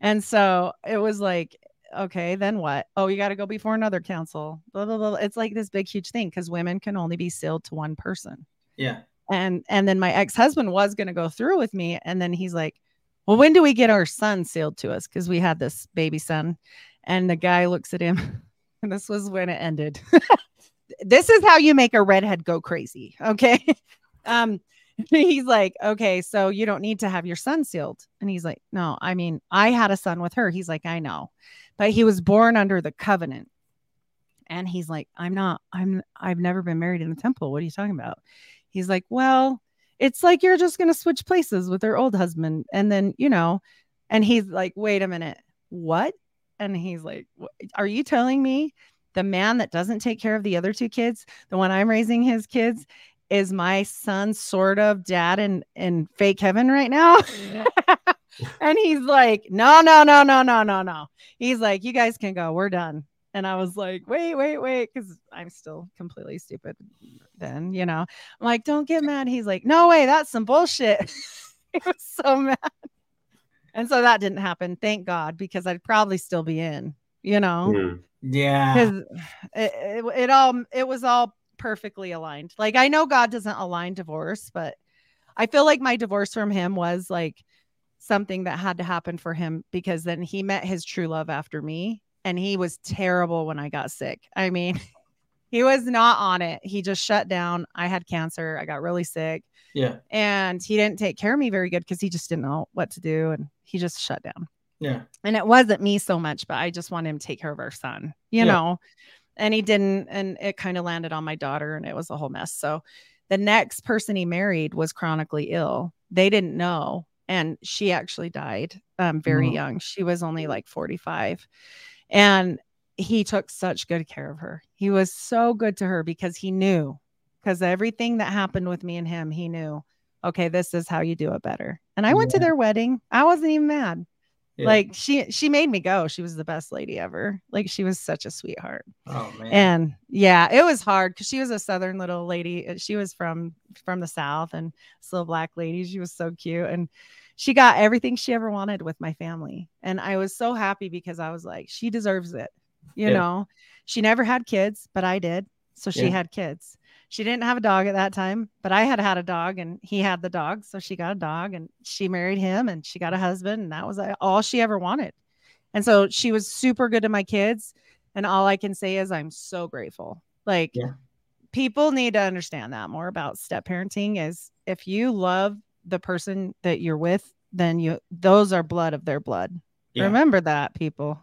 And so it was like, okay, then what? Oh, you got to go before another council. Blah, blah, blah. It's like this big huge thing because women can only be sealed to one person. Yeah. And and then my ex-husband was going to go through with me and then he's like, "Well, when do we get our son sealed to us because we had this baby son." And the guy looks at him and this was when it ended. this is how you make a redhead go crazy, okay? um he's like, "Okay, so you don't need to have your son sealed." And he's like, "No, I mean, I had a son with her." He's like, "I know." But he was born under the covenant. And he's like, "I'm not I'm I've never been married in the temple. What are you talking about?" He's like, "Well, it's like you're just going to switch places with her old husband and then, you know." And he's like, "Wait a minute. What?" And he's like, "Are you telling me the man that doesn't take care of the other two kids, the one I'm raising his kids, is my son sort of dad in in fake heaven right now?" and he's like, "No, no, no, no, no, no, no." He's like, "You guys can go. We're done." And I was like, "Wait, wait, wait," because I'm still completely stupid. Then, you know, I'm like, "Don't get mad." He's like, "No way, that's some bullshit." he was so mad, and so that didn't happen. Thank God, because I'd probably still be in. You know, Mm. Yeah. because it, it, it all it was all perfectly aligned like i know god doesn't align divorce but i feel like my divorce from him was like something that had to happen for him because then he met his true love after me and he was terrible when i got sick i mean he was not on it he just shut down i had cancer i got really sick Yeah. and he didn't take care of me very good because he just didn't know what to do and he just shut down Yeah. and it wasn't me so much, but I just wanted him to take care of our son, you Yeah. know. And he didn't, and it kind of landed on my daughter, and it was a whole mess. So the next person he married was chronically ill. They didn't know, and she actually died um, very Mhm. young. She was only like 45. And he took such good care of her. He was so good to her because he knew, because everything that happened with me and him, he knew, okay, this is how you do it better. And I went to their wedding. I wasn't even mad Yeah. like she she made me go. She was the best lady ever. Like she was such a sweetheart. Oh man. and yeah it was hard because she was a southern little lady. Uh, she was from from the south and this little black lady. She was so cute. And she got everything she ever wanted with my family. And i was so happy because i was like she deserves it you Yeah. know? She never had kids but i did. So she Yeah. had kids she didn't have a dog at that time but i had had a dog and he had the dog so she got a dog and she married him and she got a husband and that was all she ever wanted and so she was super good to my kids and all i can say is i'm so grateful like Yeah. people need to understand that more about step parenting is if you love the person that you're with then you those are blood of their blood Yeah. remember that people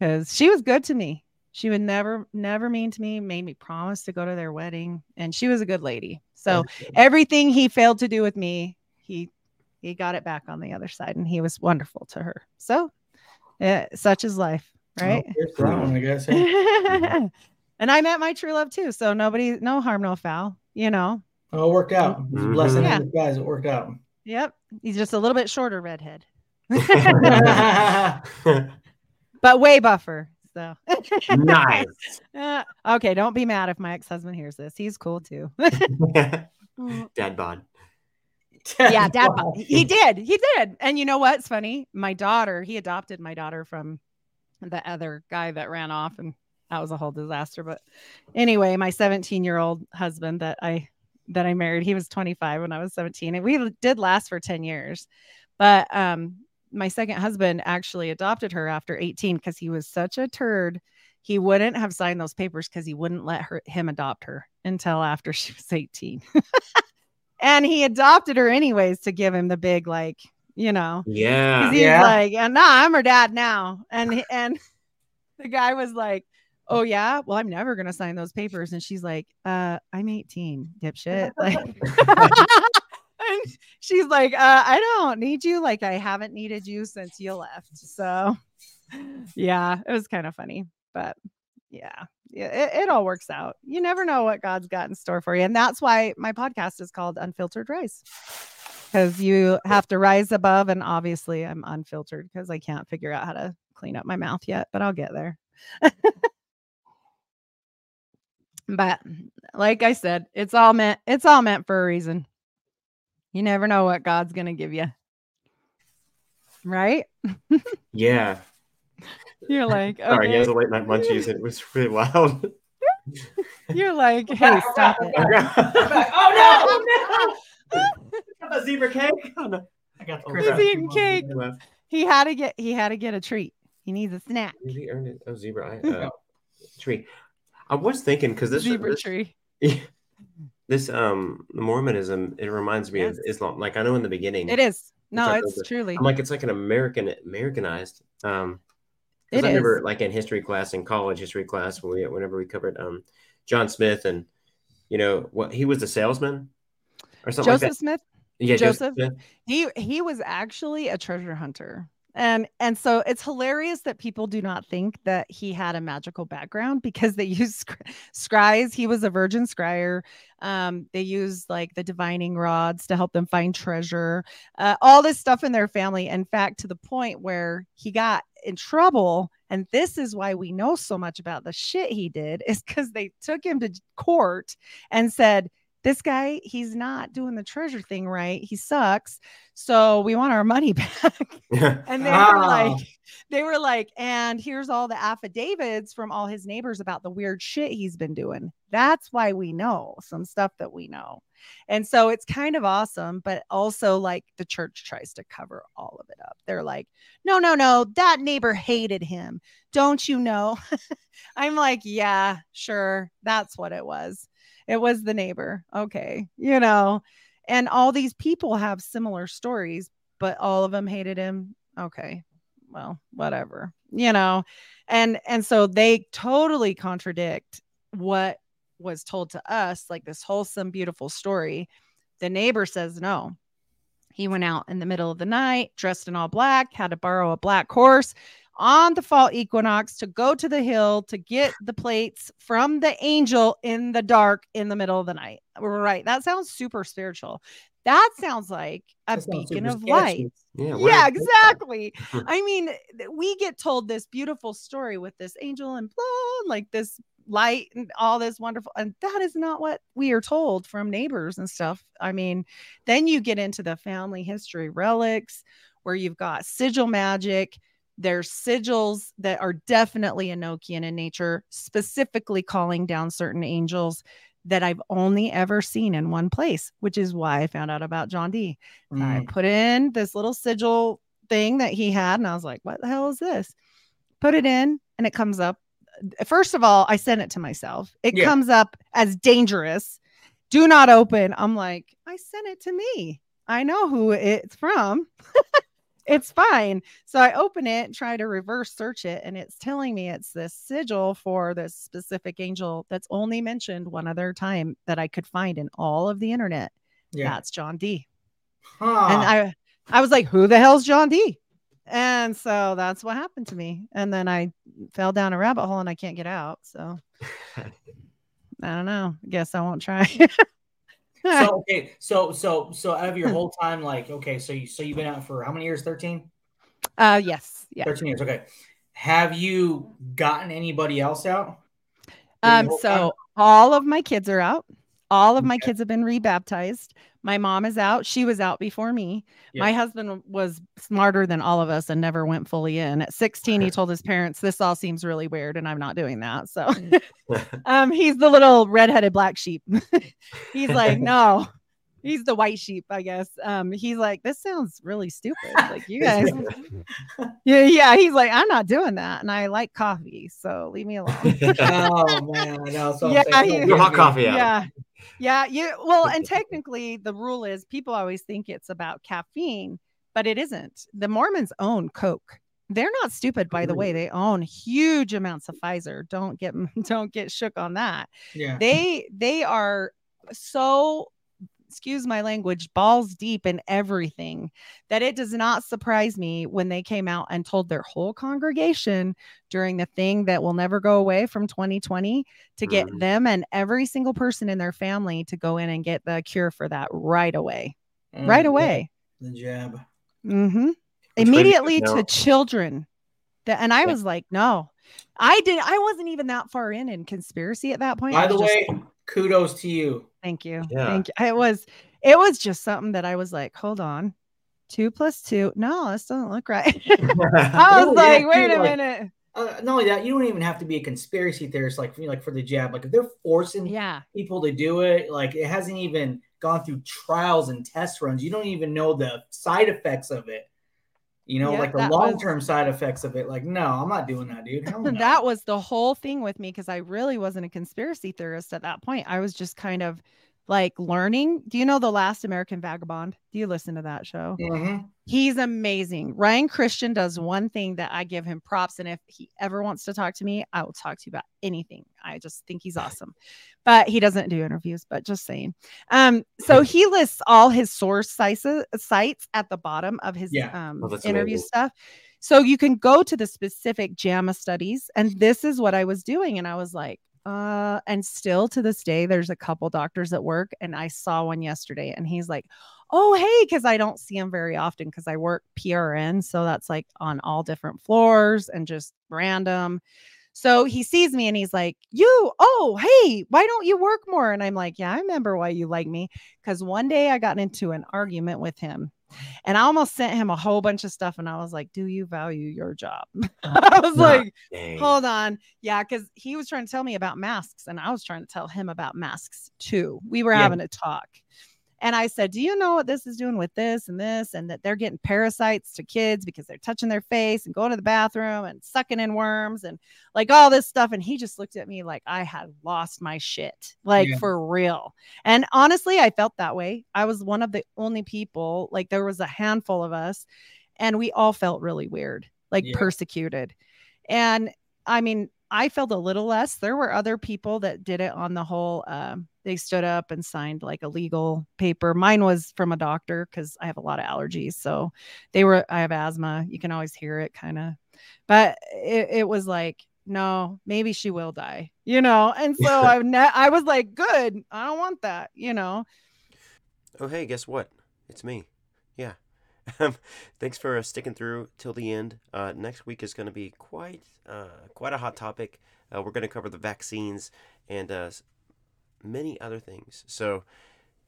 because she was good to me she would never never mean to me made me promise to go to their wedding and she was a good lady so everything he failed to do with me he he got it back on the other side and he was wonderful to her so yeah, such is life right Oh, here's that one, I guess. yeah. and i met my true love too so nobody no harm no foul you know Oh, it worked out. It's a Mhm. blessing Yeah. in disguise. It worked out. yep he's just a little bit shorter redhead but way buffer so nice. Uh, okay don't be mad if my ex-husband hears this he's cool too Dad bod. yeah, dad. bod. He did. He did. And you know what's funny? My daughter, he adopted my daughter from the other guy that ran off, and that was a whole disaster. But anyway, my 17 year old husband that I that I married, he was 25 when I was 17, and we did last for 10 years. But um, my second husband actually adopted her after 18 because he was such a turd. He wouldn't have signed those papers because he wouldn't let her him adopt her until after she was 18. and he adopted her anyways to give him the big like you know. Yeah. he's Yeah. like and nah i'm her dad now and and the guy was like oh yeah well i'm never gonna sign those papers and she's like uh i'm 18 dipshit like and she's like uh i don't need you. Like i haven't needed you since you left. So yeah it was kind of funny but yeah yeah it, it all works out. You never know what god's got in store for you and that's why my podcast is called unfiltered rise because you have to rise above and obviously i'm unfiltered because i can't figure out how to clean up my mouth yet but i'll get there. But like I said, it's all meant it's all meant for a reason. You never know what God's going to give you. Right? Yeah. You're like, Sorry, yeah, okay. the late night munchies. It was really loud. You're like, hey, stop it. oh no! Oh no! a zebra cake. Oh, no. I got the He's eating cake. He had to get he had to get a treat. He needs a snack. Really earned it. Oh, zebra. I, uh, tree. I was thinking because this Zebra this, tree. This um Mormonism it reminds me of Islam. Like I know in the beginning, It is. No, it's truly. I'm like it's like an American Americanized. Um, It I is. remember like in history class in college history class when we whenever we covered um John Smith and you know what he was a salesman or something Joseph like that. Smith, Yeah, Joseph? Smith. he he was actually a treasure hunter. And and so it's hilarious that people do not think that he had a magical background because they use scries. He was a virgin scryer. Um, they used like the divining rods to help them find treasure. Uh, all this stuff in their family. In fact, to the point where he got in trouble. And this is why we know so much about the shit he did, is because they took him to court and said, This guy, he's not doing the treasure thing right. He sucks. So we want our money back. And they were like, ah. they were like, and here's all the affidavits from all his neighbors about the weird shit he's been doing. That's why we know some stuff that we know. And so it's kind of awesome, but also like the church tries to cover all of it up. They're like, no, no, no, that neighbor hated him. Don't you know? I'm like, yeah, sure. That's what it was. It was the neighbor. Okay. You know, and all these people have similar stories, but all of them hated him. Okay. Well, whatever. You know, and and so they totally contradict what was told to us like this wholesome beautiful story. The neighbor says no. He went out in the middle of the night, dressed in all black, had to borrow a black horse on the fall equinox to go to the hill to get the plates from the angel in the dark in the middle of the night. Right. That sounds super spiritual. That sounds like a That sounds beacon of sketchy. light. Yeah. Yeah, exactly. I mean, we get told this beautiful story with this angel and blah, like this light and all this wonderful, and that is not what we are told from neighbors and stuff. I mean, then you get into the family history relics where you've got sigil magic. There's sigils that are definitely Enochian in nature, specifically calling down certain angels that I've only ever seen in one place, which is why I found out about John Dee. I Mm. put in this little sigil thing that he had, and I was like, what the hell is this? Put it in, and it comes up. First of all, I sent it to myself. It Yeah. comes up as dangerous. Do not open. I'm like, I sent it to me. I know who it's from. it's fine. So I open it, try to reverse search it, and it's telling me it's this sigil for this specific angel that's only mentioned one other time that I could find in all of the internet. Yeah. That's John Dee Huh. and I I was like, who the hell's John Dee? And so that's what happened to me. And then I fell down a rabbit hole and I can't get out. So I don't know. I guess I won't try. so okay, so so so out of your whole time, like okay, so you so you've been out for how many years? 13? uh yes. Yeah. 13 years. Okay. Have you gotten anybody else out? Um so time? all of my kids are out. All of my Okay. kids have been rebaptized. My mom is out. She was out before me. Yeah. My husband was smarter than all of us and never went fully in. At 16, he told his parents, This all seems really weird, and I'm not doing that. So um he's the little redheaded black sheep he's like no he's the white sheep i guess um he's like this sounds really stupid like you guys yeah yeah he's like i'm not doing that and i like coffee so leave me alone oh man, I know. So I'm Yeah, saying, he- Your hot coffee out. yeah yeah you well and technically the rule is people always think it's about caffeine but it isn't. The mormons own coke. They're not stupid by the way. They own huge amounts of pfizer. Don't get don't get shook on that. Yeah. they they are so excuse my language balls deep in everything that it does not surprise me when they came out and told their whole congregation during the thing that will never go away from 2020 to get Mhm. them and every single person in their family to go in and get the cure for that right away Mm, right away The jab. Mm-hmm. Immediately to children. That and I Yeah. was like, no. I did. I wasn't even that far in in conspiracy at that point. By the was way, just- kudos to you. thank you, Yeah. thank you. It was it was just something that I was like, hold on, two plus two. No, this doesn't look right. I was like, yeah, wait dude, a like- minute. Uh, not only that, you don't even have to be a conspiracy theorist like for, like for the jab. Like if they're forcing Yeah, people to do it, like it hasn't even gone through trials and test runs. You don't even know the side effects of it. You know, Yeah, like the long term side effects of it. Like, no, I'm not doing that, dude. No. that was the whole thing with me because I really wasn't a conspiracy theorist at that point. I was just kind of like learning. Do you know the Last American Vagabond? Do you listen to that show? Mhm. He's amazing. Ryan Cristián does one thing that I give him props. And if he ever wants to talk to me, I will talk to you about anything. I just think he's awesome. But he doesn't do interviews, but just saying. Um, so he lists all his source sites, sites at the bottom of his Yeah. um, Oh, that's interview stuff. So you can go to the specific JAMA studies, and this is what I was doing. And I was like, uh, and still to this day, there's a couple doctors at work, and I saw one yesterday, and he's like, Oh, hey, because I don't see him very often because I work PRN. So that's like on all different floors and just random. So he sees me and he's like, You, oh, hey, why don't you work more? And I'm like, Yeah, I remember why you like me. Because one day I got into an argument with him and I almost sent him a whole bunch of stuff. And I was like, Do you value your job? Uh, I was Nah. like, Dang. Hold on. Yeah, because he was trying to tell me about masks, and I was trying to tell him about masks too. We were Yeah. having a talk. And I said, Do you know what this is doing with this and this? And that they're getting parasites to kids because they're touching their face and going to the bathroom and sucking in worms and like all this stuff. And he just looked at me like I had lost my shit, like Yeah. for real. And honestly, I felt that way. I was one of the only people, like there was a handful of us, and we all felt really weird, like Yeah. persecuted. And I mean, I felt a little less. There were other people that did it on the whole. Um, they stood up and signed like a legal paper. Mine was from a doctor because I have a lot of allergies. So they were, I have asthma. You can always hear it kind of, but it, it was like, no, maybe she will die, you know? And so I, ne- I was like, good. I don't want that, you know? Oh, hey, guess what? It's me. Yeah. Um, Thanks for uh, sticking through till the end. Uh, next week is going to be quite uh, quite a hot topic. Uh, we're going to cover the vaccines and uh, many other things. So,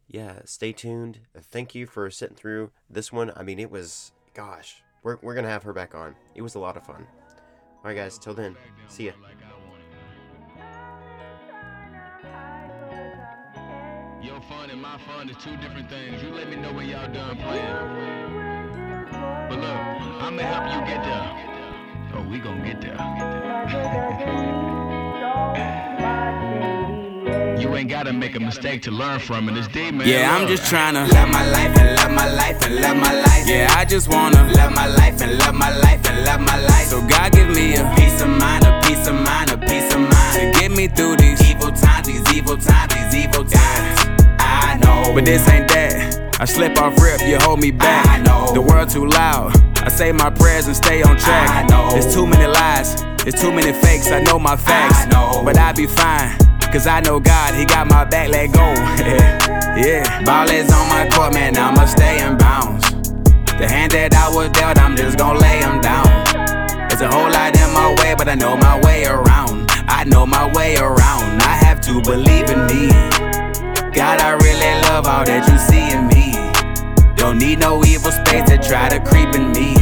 yeah, stay tuned. Thank you for sitting through this one. I mean, it was, gosh, we're, we're going to have her back on. It was a lot of fun. All right, guys, till then, see ya. Your fun and my fun is two different things. You let me know when y'all done playing. But look, I'ma help you get there. Oh, we get there. you ain't gotta make a mistake to learn from it. It's deep, man. Yeah, I'm just trying to love my life and love my life and love my life. Yeah, I just wanna love my life and love my life and love my life. So God give me a peace of mind, a peace of mind, a peace of mind to get me through these evil times, these evil times, these evil times. I know, but this ain't that. I slip off rip, you hold me back. I know the world too loud. I say my prayers and stay on track. I know there's too many lies, there's too many fakes. I know my facts, I know, but I be fine. Cause I know God, He got my back, let go. yeah, ball is on my court, man, I'ma stay in bounds. The hand that I was dealt, I'm just gon' lay him down. There's a whole lot in my way, but I know my way around. I know my way around. I have to believe in me. God, I really love all that you see in me. Don't need no evil space to try to creep in me.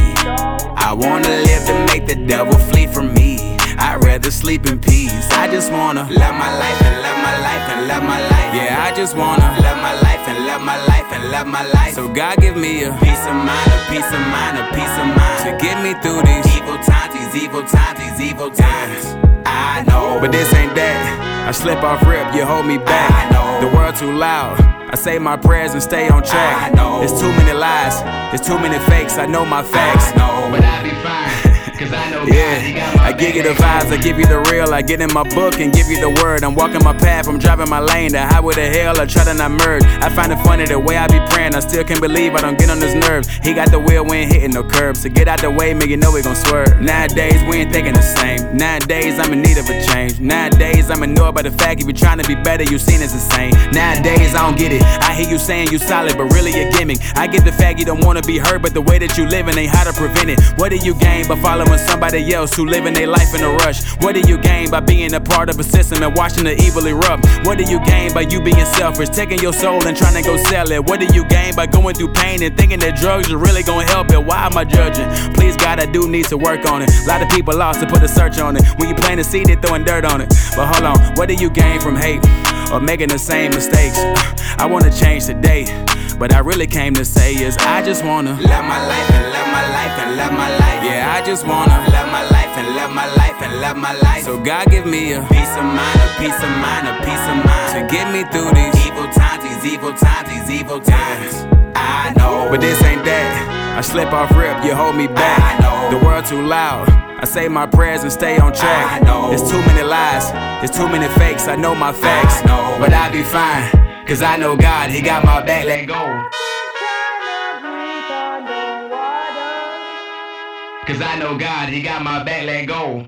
I wanna live to make the devil flee from me. I'd rather sleep in peace. I just wanna love my life and love my life and love my life. Yeah, I just wanna love my life and love my life and love my life. So God give me a peace of mind, a peace of mind, a peace of mind to get me through these evil times, these evil times, these evil times. I know, but this ain't that. I slip off rip, you hold me back. I know the world too loud. I say my prayers and stay on track. I know there's too many lies, there's too many fakes. I know my facts. I know, But I be fine. Cause I know God, he yeah, I give you the vibes, I give you the real. I get in my book and give you the word. I'm walking my path, I'm driving my lane. The highway to hell, I try to not merge. I find it funny the way I be praying. I still can't believe I don't get on his nerves. He got the wheel, we ain't hitting no curbs. So get out the way, man, you know we gon' swerve. Nowadays, we ain't thinking the same. Nowadays, I'm in need of a change. Nowadays, I'm annoyed by the fact if you're trying to be better, you seen as insane. Nowadays, I don't get it. I hear you saying you solid, but really a gimmick. I get the fact you don't wanna be hurt, but the way that you living ain't how to prevent it. What do you gain by following somebody else who living their life in a rush? What do you gain by being a part of a system and watching the evil erupt? What do you gain by you being selfish, taking your soul and trying to go sell it? What do you gain by going through pain and thinking that drugs are really gonna help it? Why am I judging? Please, God, I do need to work on it. A lot of people lost to put a search on it. When you plant a seed, they throwing dirt on it. But hold on, what do you gain from hate or making the same mistakes? I wanna change today. But I really came to say is I just wanna Love my life my life and love my life. Yeah, I just wanna Love my life and love my life and love my life. So God give me a peace of mind, a peace of mind, a peace of mind. to get me through these evil times, these evil times, these evil times. I know. But this ain't that. I slip off rip, you hold me back. I know. The world too loud. I say my prayers and stay on track. I know. There's too many lies, there's too many fakes. I know my facts. I know. But I be fine. Cause I know God, He got my back. Let go. Cause I know God, He got my back. Let go.